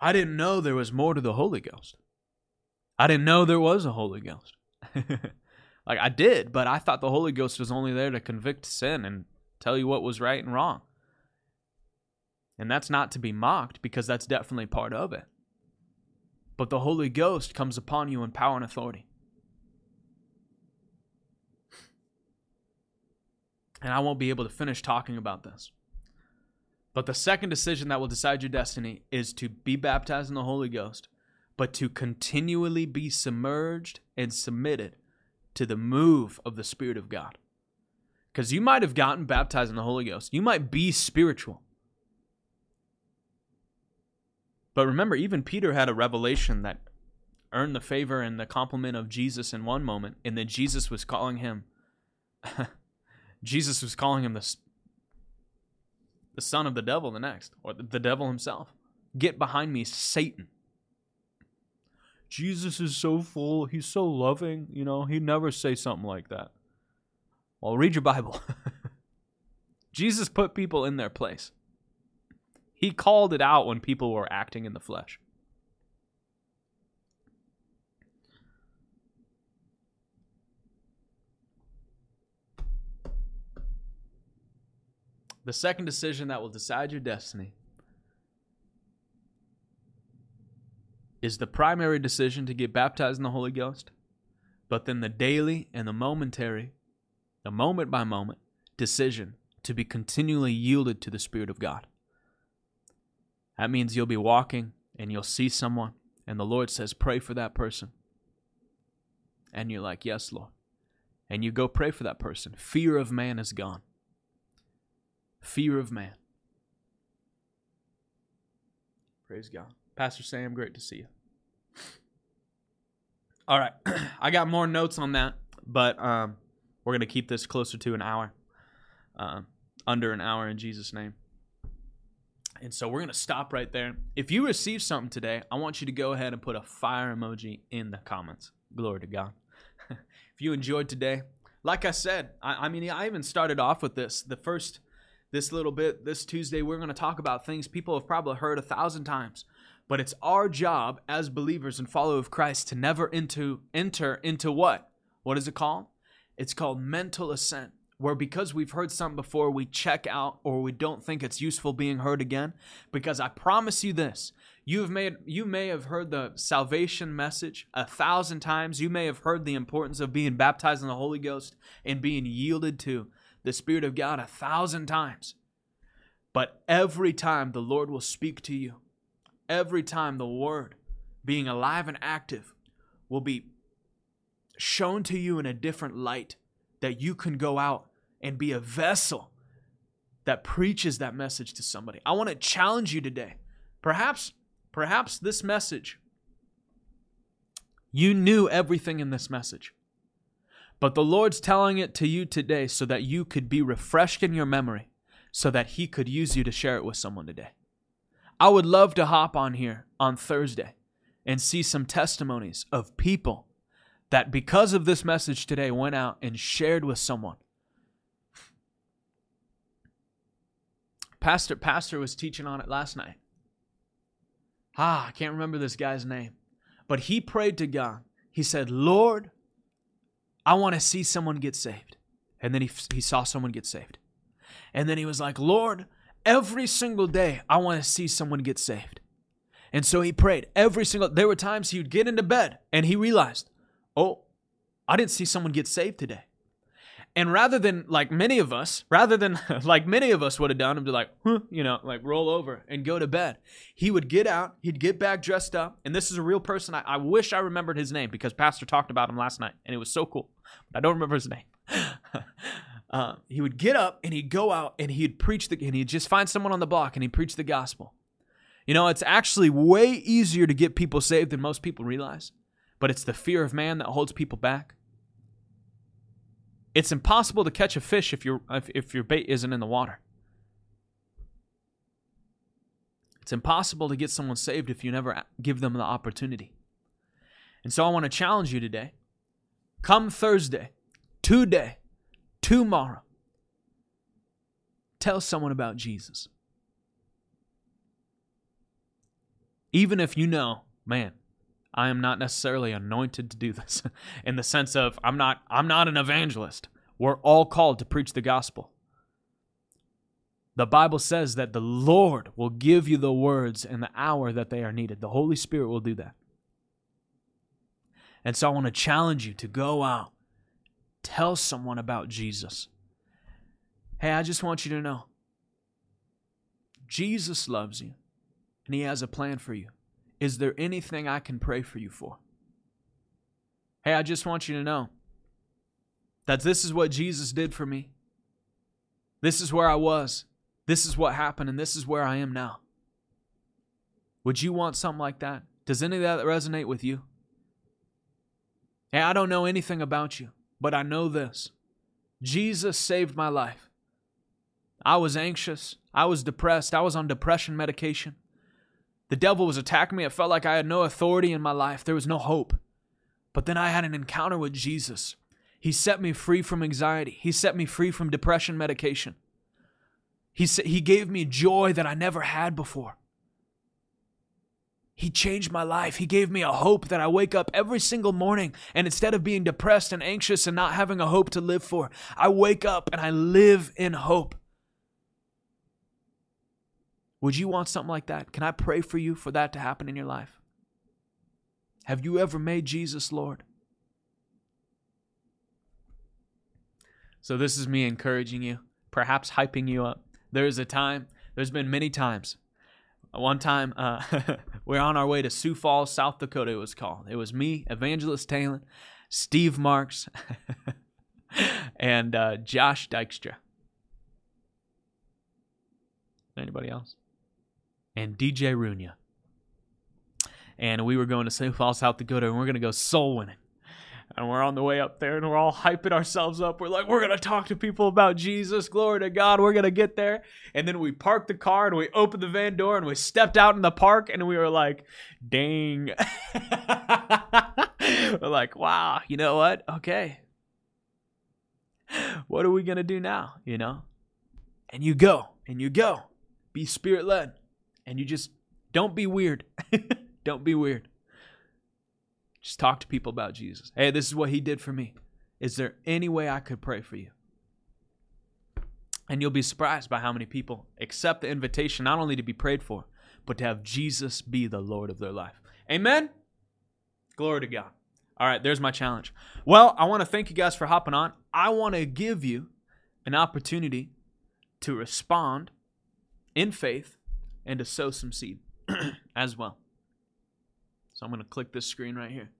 I didn't know there was more to the Holy Ghost. I didn't know there was a Holy Ghost. *laughs* like I did, but I thought the Holy Ghost was only there to convict sin and tell you what was right and wrong. And that's not to be mocked because that's definitely part of it. But the Holy Ghost comes upon you in power and authority. And I won't be able to finish talking about this. But the second decision that will decide your destiny is to be baptized in the Holy Ghost, but to continually be submerged and submitted to the move of the Spirit of God. Because you might have gotten baptized in the Holy Ghost, you might be spiritual. But remember, even Peter had a revelation that earned the favor and the compliment of Jesus in one moment, and then Jesus was calling him. *laughs* Jesus was calling him the the son of the devil the next, or the devil himself. Get behind me, Satan. Jesus is so full, he's so loving, you know, he'd never say something like that. Well, read your Bible. *laughs* Jesus put people in their place. He called it out when people were acting in the flesh. The second decision that will decide your destiny is the primary decision to get baptized in the Holy Ghost, but then the daily and the momentary, the moment by moment decision to be continually yielded to the Spirit of God. That means you'll be walking and you'll see someone, and the Lord says, Pray for that person. And you're like, Yes, Lord. And you go pray for that person. Fear of man is gone. Fear of man. Praise God. Pastor Sam, great to see you. All right. *clears throat* I got more notes on that, but um, we're going to keep this closer to an hour, uh, under an hour in Jesus' name. And so we're going to stop right there. If you received something today, I want you to go ahead and put a fire emoji in the comments. Glory to God. *laughs* if you enjoyed today, like I said, I, I, mean, I even started off with this. The first, this little bit, this Tuesday, we're going to talk about things people have probably heard a thousand times. But it's our job as believers and followers of Christ to never into, enter into what? What is it called? It's called mental assent where because we've heard something before, we check out or we don't think it's useful being heard again. Because I promise you this. You've made you may have heard the salvation message a thousand times. You may have heard the importance of being baptized in the Holy Ghost and being yielded to the Spirit of God a thousand times. But every time the Lord will speak to you, every time the Word, being alive and active, will be shown to you in a different light that you can go out and be a vessel that preaches that message to somebody. I want to challenge you today. Perhaps perhaps this message you knew everything in this message. But the Lord's telling it to you today so that you could be refreshed in your memory, so that He could use you to share it with someone today. I would love to hop on here on Thursday and see some testimonies of people that because of this message today went out and shared with someone Pastor Pastor was teaching on it last night. Ah, I can't remember this guy's name. But he prayed to God. He said, "Lord, I want to see someone get saved." And then he he saw someone get saved. And then he was like, "Lord, every single day I want to see someone get saved." And so he prayed every single there were times he would get into bed and he realized, "Oh, I didn't see someone get saved today." And rather than like many of us, rather than *laughs* like many of us would have done, and be like, huh, you know, like roll over and go to bed, he would get out, he'd get back dressed up. And this is a real person. I, I wish I remembered his name because Pastor talked about him last night and it was so cool. But I don't remember his name. *laughs* uh, he would get up and he'd go out and he'd preach the, and he'd just find someone on the block and he'd preach the gospel. You know, it's actually way easier to get people saved than most people realize, but it's the fear of man that holds people back. It's impossible to catch a fish if your if, if your bait isn't in the water. It's impossible to get someone saved if you never give them the opportunity. And so I want to challenge you today. Come Thursday, today, tomorrow, tell someone about Jesus. Even if you know, man, I am not necessarily anointed to do *laughs* this in the sense of I'm not I'm not an evangelist. We're all called to preach the gospel. The Bible says that the Lord will give you the words in the hour that they are needed. The Holy Spirit will do that. And so I want to challenge you to go out, tell someone about Jesus. Hey, I just want you to know Jesus loves you and He has a plan for you. Is there anything I can pray for you for? Hey, I just want you to know that this is what Jesus did for me. This is where I was. This is what happened, and this is where I am now. Would you want something like that? Does any of that resonate with you? Hey, I don't know anything about you, but I know this Jesus saved my life. I was anxious. I was depressed. I was on depression medication. The devil was attacking me. It felt like I had no authority in my life. There was no hope. But then I had an encounter with Jesus. He set me free from anxiety. He set me free from depression medication. He, he gave me joy that I never had before. He changed my life. He gave me a hope that I wake up every single morning and instead of being depressed and anxious and not having a hope to live for, I wake up and I live in hope. Would you want something like that? Can I pray for you for that to happen in your life? Have you ever made Jesus Lord? So, this is me encouraging you, perhaps hyping you up. There is a time, there's been many times. One time, uh, *laughs* we're on our way to Sioux Falls, South Dakota, it was called. It was me, Evangelist Talon, Steve Marks, *laughs* and uh, Josh Dykstra. Anybody else? And DJ Runya. And we were going to Sioux Falls, South Dakota, and we're going to go soul winning. And we're on the way up there, and we're all hyping ourselves up. We're like, we're going to talk to people about Jesus. Glory to God. We're going to get there. And then we parked the car, and we opened the van door, and we stepped out in the park, and we were like, dang. *laughs* we're like, wow, you know what? Okay. What are we going to do now? You know? And you go, and you go. Be spirit led. And you just don't be weird. *laughs* don't be weird. Just talk to people about Jesus. Hey, this is what he did for me. Is there any way I could pray for you? And you'll be surprised by how many people accept the invitation not only to be prayed for, but to have Jesus be the Lord of their life. Amen? Glory to God. All right, there's my challenge. Well, I want to thank you guys for hopping on. I want to give you an opportunity to respond in faith and to sow some seed *clears throat* as well. So I'm going to click this screen right here.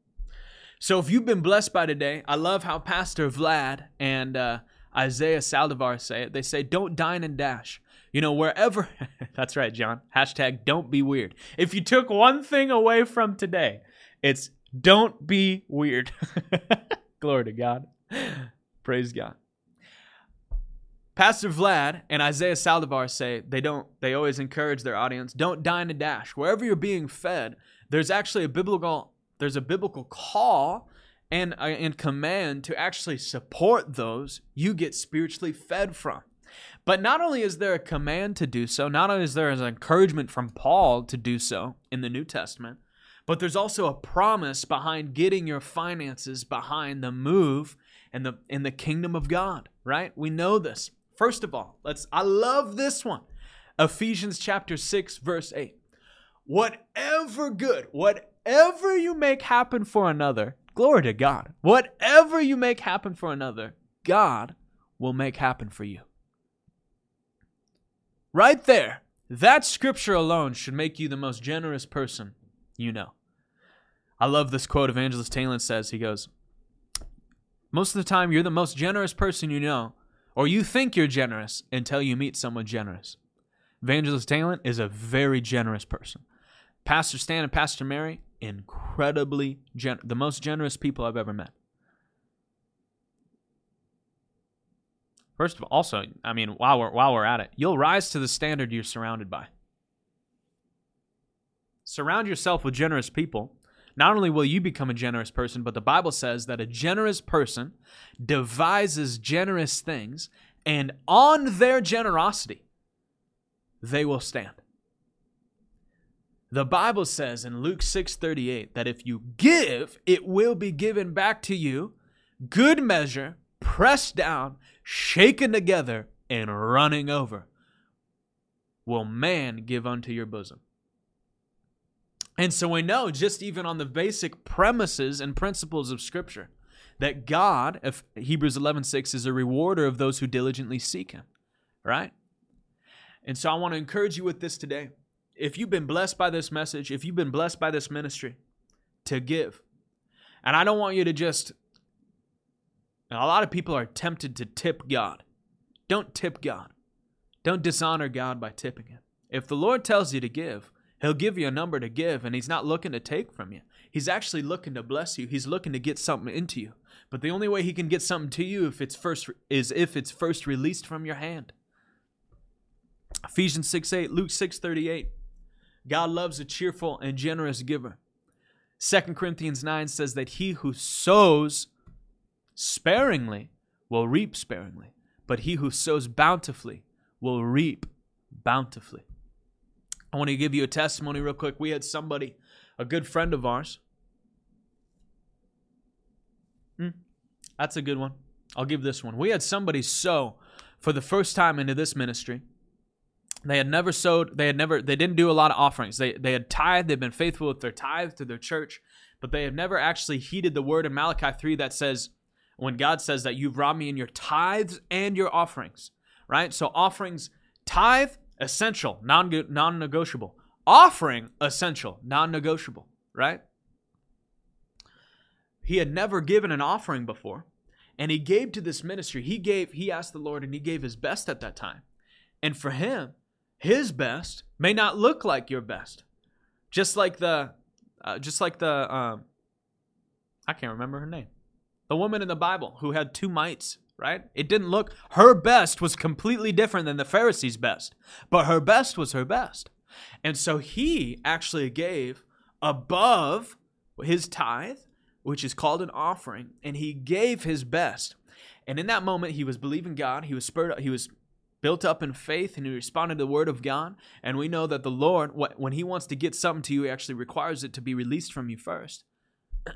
So if you've been blessed by today, I love how Pastor Vlad and uh, Isaiah Saldivar say it. They say, don't dine and dash. You know, wherever, *laughs* that's right, John. Hashtag don't be weird. If you took one thing away from today, it's don't be weird. *laughs* Glory to God. Praise God. Pastor Vlad and Isaiah Saldivar say they don't they always encourage their audience, don't dine and dash. Wherever you're being fed, there's actually a biblical there's a biblical call and uh, and command to actually support those you get spiritually fed from. But not only is there a command to do so, not only is there an encouragement from Paul to do so in the New Testament, but there's also a promise behind getting your finances behind the move in the in the kingdom of God, right? We know this. First of all, let's I love this one. Ephesians chapter 6 verse 8. Whatever good, whatever you make happen for another, glory to God. Whatever you make happen for another, God will make happen for you. Right there. That scripture alone should make you the most generous person you know. I love this quote Evangelist Taylor says. He goes, Most of the time, you're the most generous person you know or you think you're generous until you meet someone generous. Evangelist Taylor is a very generous person. Pastor Stan and Pastor Mary, incredibly gen- the most generous people I've ever met. First of all, also, I mean, while we're while we're at it, you'll rise to the standard you're surrounded by. Surround yourself with generous people, not only will you become a generous person, but the Bible says that a generous person devises generous things, and on their generosity, they will stand. The Bible says in Luke 6:38 that if you give, it will be given back to you, good measure, pressed down, shaken together, and running over. Will man give unto your bosom? And so we know, just even on the basic premises and principles of Scripture, that God, if Hebrews 11 6, is a rewarder of those who diligently seek Him, right? And so I want to encourage you with this today. If you've been blessed by this message, if you've been blessed by this ministry, to give. And I don't want you to just, a lot of people are tempted to tip God. Don't tip God. Don't dishonor God by tipping Him. If the Lord tells you to give, He'll give you a number to give, and He's not looking to take from you. He's actually looking to bless you. He's looking to get something into you. But the only way He can get something to you if it's first is if it's first released from your hand. Ephesians 6 8, Luke 6 38. God loves a cheerful and generous giver. 2 Corinthians 9 says that he who sows sparingly will reap sparingly, but he who sows bountifully will reap bountifully. I want to give you a testimony real quick. We had somebody, a good friend of ours. Hmm, that's a good one. I'll give this one. We had somebody sow for the first time into this ministry they had never sowed, they had never, they didn't do a lot of offerings. They, they had tithed, they've been faithful with their tithe to their church, but they have never actually heeded the word in Malachi 3 that says, when God says that you've robbed me in your tithes and your offerings, right? So offerings, tithe, essential, non non negotiable. Offering, essential, non negotiable, right? He had never given an offering before, and he gave to this ministry. He gave, he asked the Lord, and he gave his best at that time. And for him, his best may not look like your best. Just like the, uh, just like the, um, I can't remember her name. The woman in the Bible who had two mites, right? It didn't look, her best was completely different than the Pharisees' best, but her best was her best. And so he actually gave above his tithe which is called an offering, and he gave his best. And in that moment, he was believing God. He was spurred up, he was built up in faith, and he responded to the word of God. And we know that the Lord, when he wants to get something to you, he actually requires it to be released from you first. *clears throat*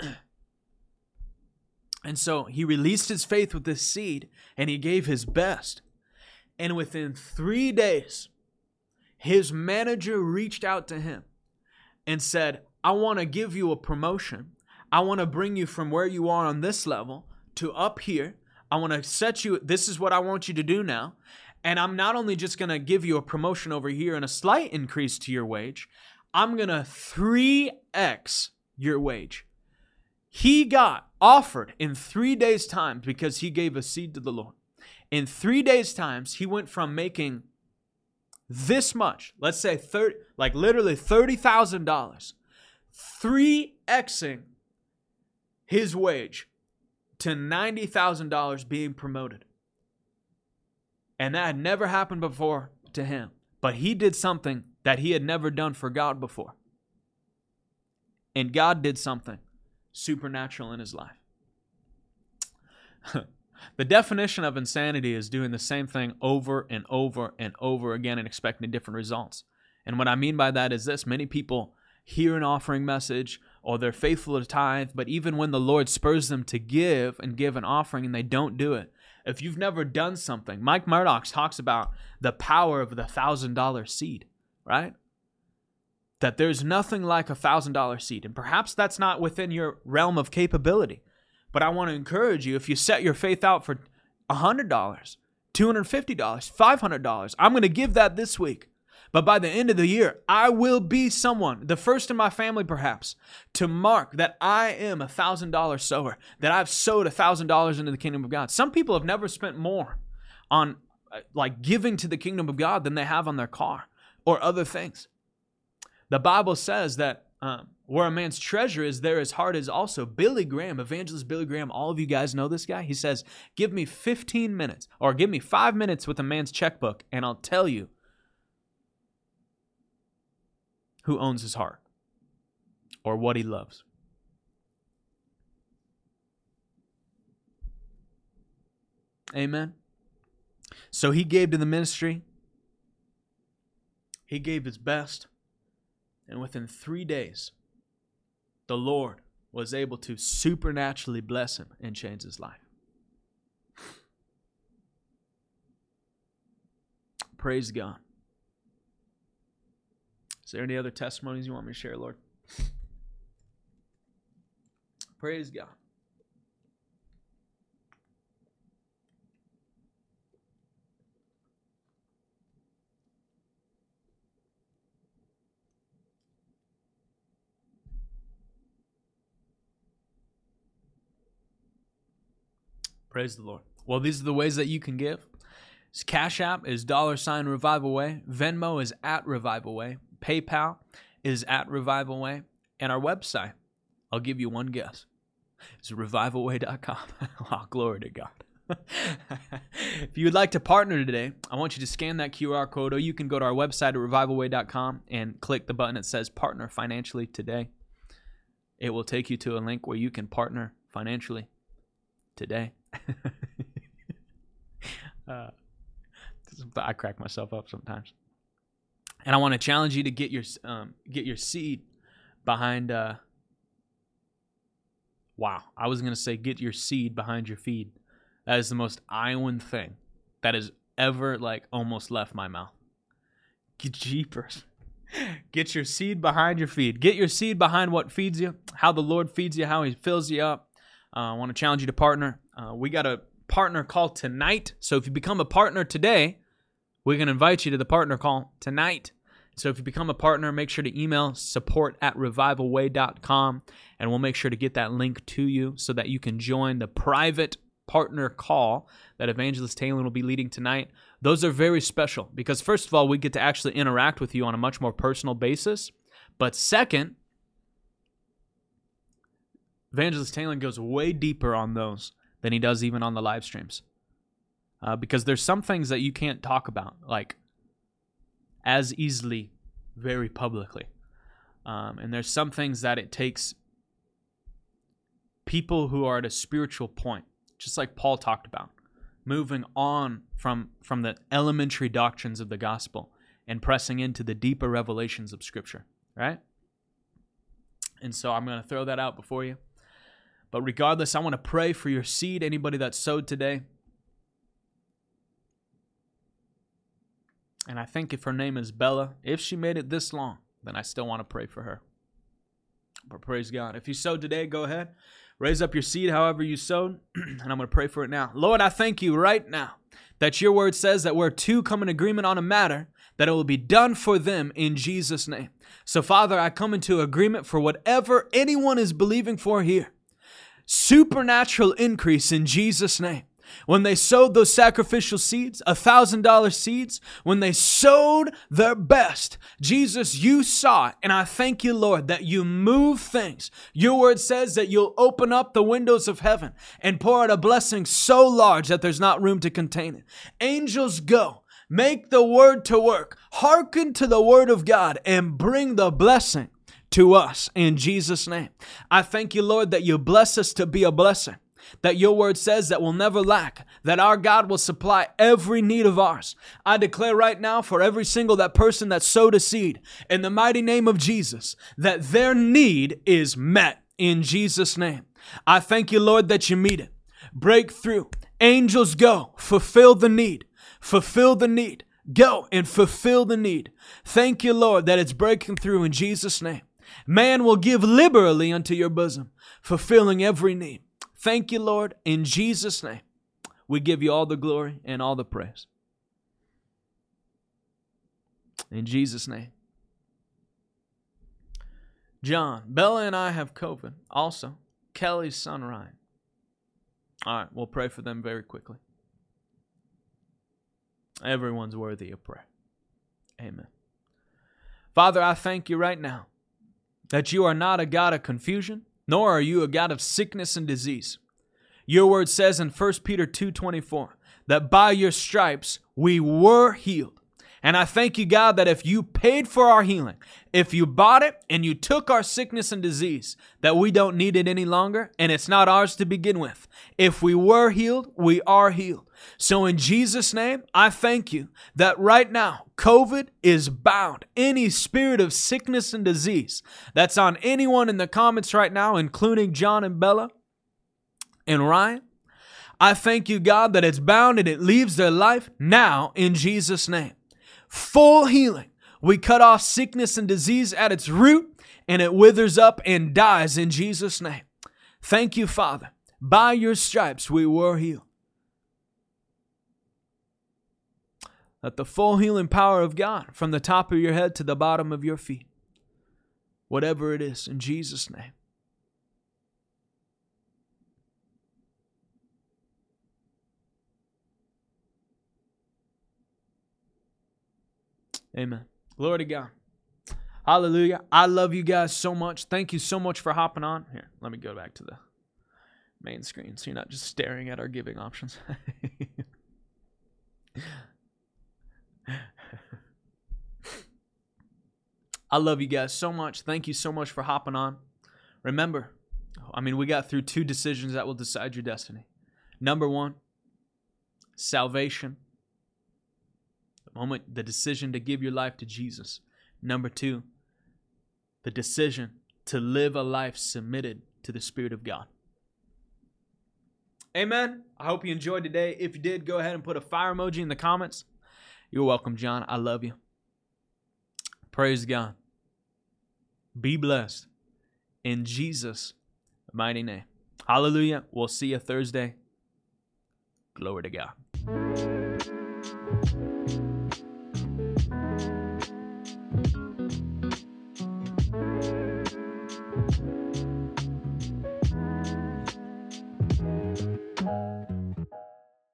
and so he released his faith with this seed, and he gave his best. And within three days, his manager reached out to him and said, I want to give you a promotion I want to bring you from where you are on this level to up here. I want to set you, this is what I want you to do now. And I'm not only just going to give you a promotion over here and a slight increase to your wage, I'm going to 3x your wage. He got offered in three days' time because he gave a seed to the Lord. In three days' times, he went from making this much, let's say 30, like literally $30,000, 3xing his wage to $90,000 being promoted. And that had never happened before to him. But he did something that he had never done for God before. And God did something supernatural in his life. *laughs* the definition of insanity is doing the same thing over and over and over again and expecting different results. And what I mean by that is this many people hear an offering message or they're faithful to tithe, but even when the Lord spurs them to give and give an offering and they don't do it, if you've never done something, Mike Murdock talks about the power of the thousand dollar seed, right? That there's nothing like a thousand dollar seed. And perhaps that's not within your realm of capability. But I want to encourage you if you set your faith out for a $100, $250, $500, I'm going to give that this week. But by the end of the year, I will be someone, the first in my family perhaps, to mark that I am a thousand dollar sower, that I've sowed a thousand dollars into the kingdom of God. Some people have never spent more on uh, like giving to the kingdom of God than they have on their car or other things. The Bible says that um, where a man's treasure is, there his heart is also. Billy Graham, evangelist Billy Graham, all of you guys know this guy. He says, Give me 15 minutes or give me five minutes with a man's checkbook, and I'll tell you who owns his heart or what he loves. Amen. So he gave to the ministry, he gave his best, and within three days, the Lord was able to supernaturally bless him and change his life. *sighs* Praise God. Is there any other testimonies you want me to share, Lord? *laughs* Praise God. Praise the Lord. Well, these are the ways that you can give. Cash App is dollar sign Revival Way. Venmo is at Revival Way. PayPal is at Revival Way, and our website, I'll give you one guess, is revivalway.com. *laughs* oh, glory to God. *laughs* if you would like to partner today, I want you to scan that QR code, or you can go to our website at revivalway.com and click the button that says Partner Financially Today. It will take you to a link where you can partner financially today. *laughs* uh, I crack myself up sometimes and I want to challenge you to get your um, get your seed behind. Uh, wow, I was gonna say get your seed behind your feed. That is the most Iowan thing that has ever like almost left my mouth. Jeepers. Get your seed behind your feed. Get your seed behind what feeds you, how the Lord feeds you, how He fills you up. Uh, I want to challenge you to partner. Uh, we got a partner call tonight. So if you become a partner today, we can invite you to the partner call tonight. So if you become a partner, make sure to email support at revivalway.com and we'll make sure to get that link to you so that you can join the private partner call that Evangelist Taylor will be leading tonight. Those are very special because, first of all, we get to actually interact with you on a much more personal basis. But second, Evangelist Taylor goes way deeper on those than he does even on the live streams. Uh, because there's some things that you can't talk about, like as easily, very publicly. Um, and there's some things that it takes people who are at a spiritual point, just like Paul talked about, moving on from from the elementary doctrines of the gospel and pressing into the deeper revelations of scripture, right? And so I'm going to throw that out before you. But regardless, I want to pray for your seed, anybody that sowed today. And I think if her name is Bella, if she made it this long, then I still want to pray for her. But praise God. If you sowed today, go ahead. Raise up your seed however you sowed, *clears throat* and I'm going to pray for it now. Lord, I thank you right now that your word says that where two come in agreement on a matter, that it will be done for them in Jesus' name. So, Father, I come into agreement for whatever anyone is believing for here. Supernatural increase in Jesus' name when they sowed those sacrificial seeds, a thousand dollar seeds, when they sowed their best, Jesus, you saw it. And I thank you, Lord, that you move things. Your word says that you'll open up the windows of heaven and pour out a blessing so large that there's not room to contain it. Angels go. Make the word to work. Hearken to the word of God and bring the blessing to us in Jesus' name. I thank you, Lord, that you bless us to be a blessing that your word says that will never lack, that our God will supply every need of ours. I declare right now for every single that person that sowed a seed in the mighty name of Jesus that their need is met in Jesus name. I thank you Lord that you meet it. Break through. Angels go, fulfill the need. Fulfill the need. Go and fulfill the need. Thank you Lord that it's breaking through in Jesus name. Man will give liberally unto your bosom, fulfilling every need. Thank you, Lord. In Jesus' name, we give you all the glory and all the praise. In Jesus' name. John, Bella and I have COVID. Also, Kelly's son Ryan. All right, we'll pray for them very quickly. Everyone's worthy of prayer. Amen. Father, I thank you right now that you are not a God of confusion, nor are you a God of sickness and disease. Your word says in 1 Peter 2:24 that by your stripes we were healed. And I thank you, God, that if you paid for our healing, if you bought it and you took our sickness and disease, that we don't need it any longer and it's not ours to begin with. If we were healed, we are healed. So in Jesus' name, I thank you that right now, COVID is bound. Any spirit of sickness and disease that's on anyone in the comments right now, including John and Bella and Ryan, I thank you, God, that it's bound and it leaves their life now in Jesus' name full healing. We cut off sickness and disease at its root, and it withers up and dies in Jesus' name. Thank you, Father. By your stripes we were healed. Let the full healing power of God from the top of your head to the bottom of your feet, whatever it is, in Jesus' name. Amen. Glory to God. Hallelujah. I love you guys so much. Thank you so much for hopping on. Here, let me go back to the main screen so you're not just staring at our giving options. *laughs* *laughs* I love you guys so much. Thank you so much for hopping on. Remember, I mean, we got through two decisions that will decide your destiny. Number one, salvation The moment, the decision to give your life to Jesus. Number two, the decision to live a life submitted to the Spirit of God. Amen. I hope you enjoyed today. If you did, go ahead and put a fire emoji in the comments. You're welcome, John. I love you. Praise God. Be blessed in Jesus' mighty name. Hallelujah. We'll see you Thursday. Glory to God.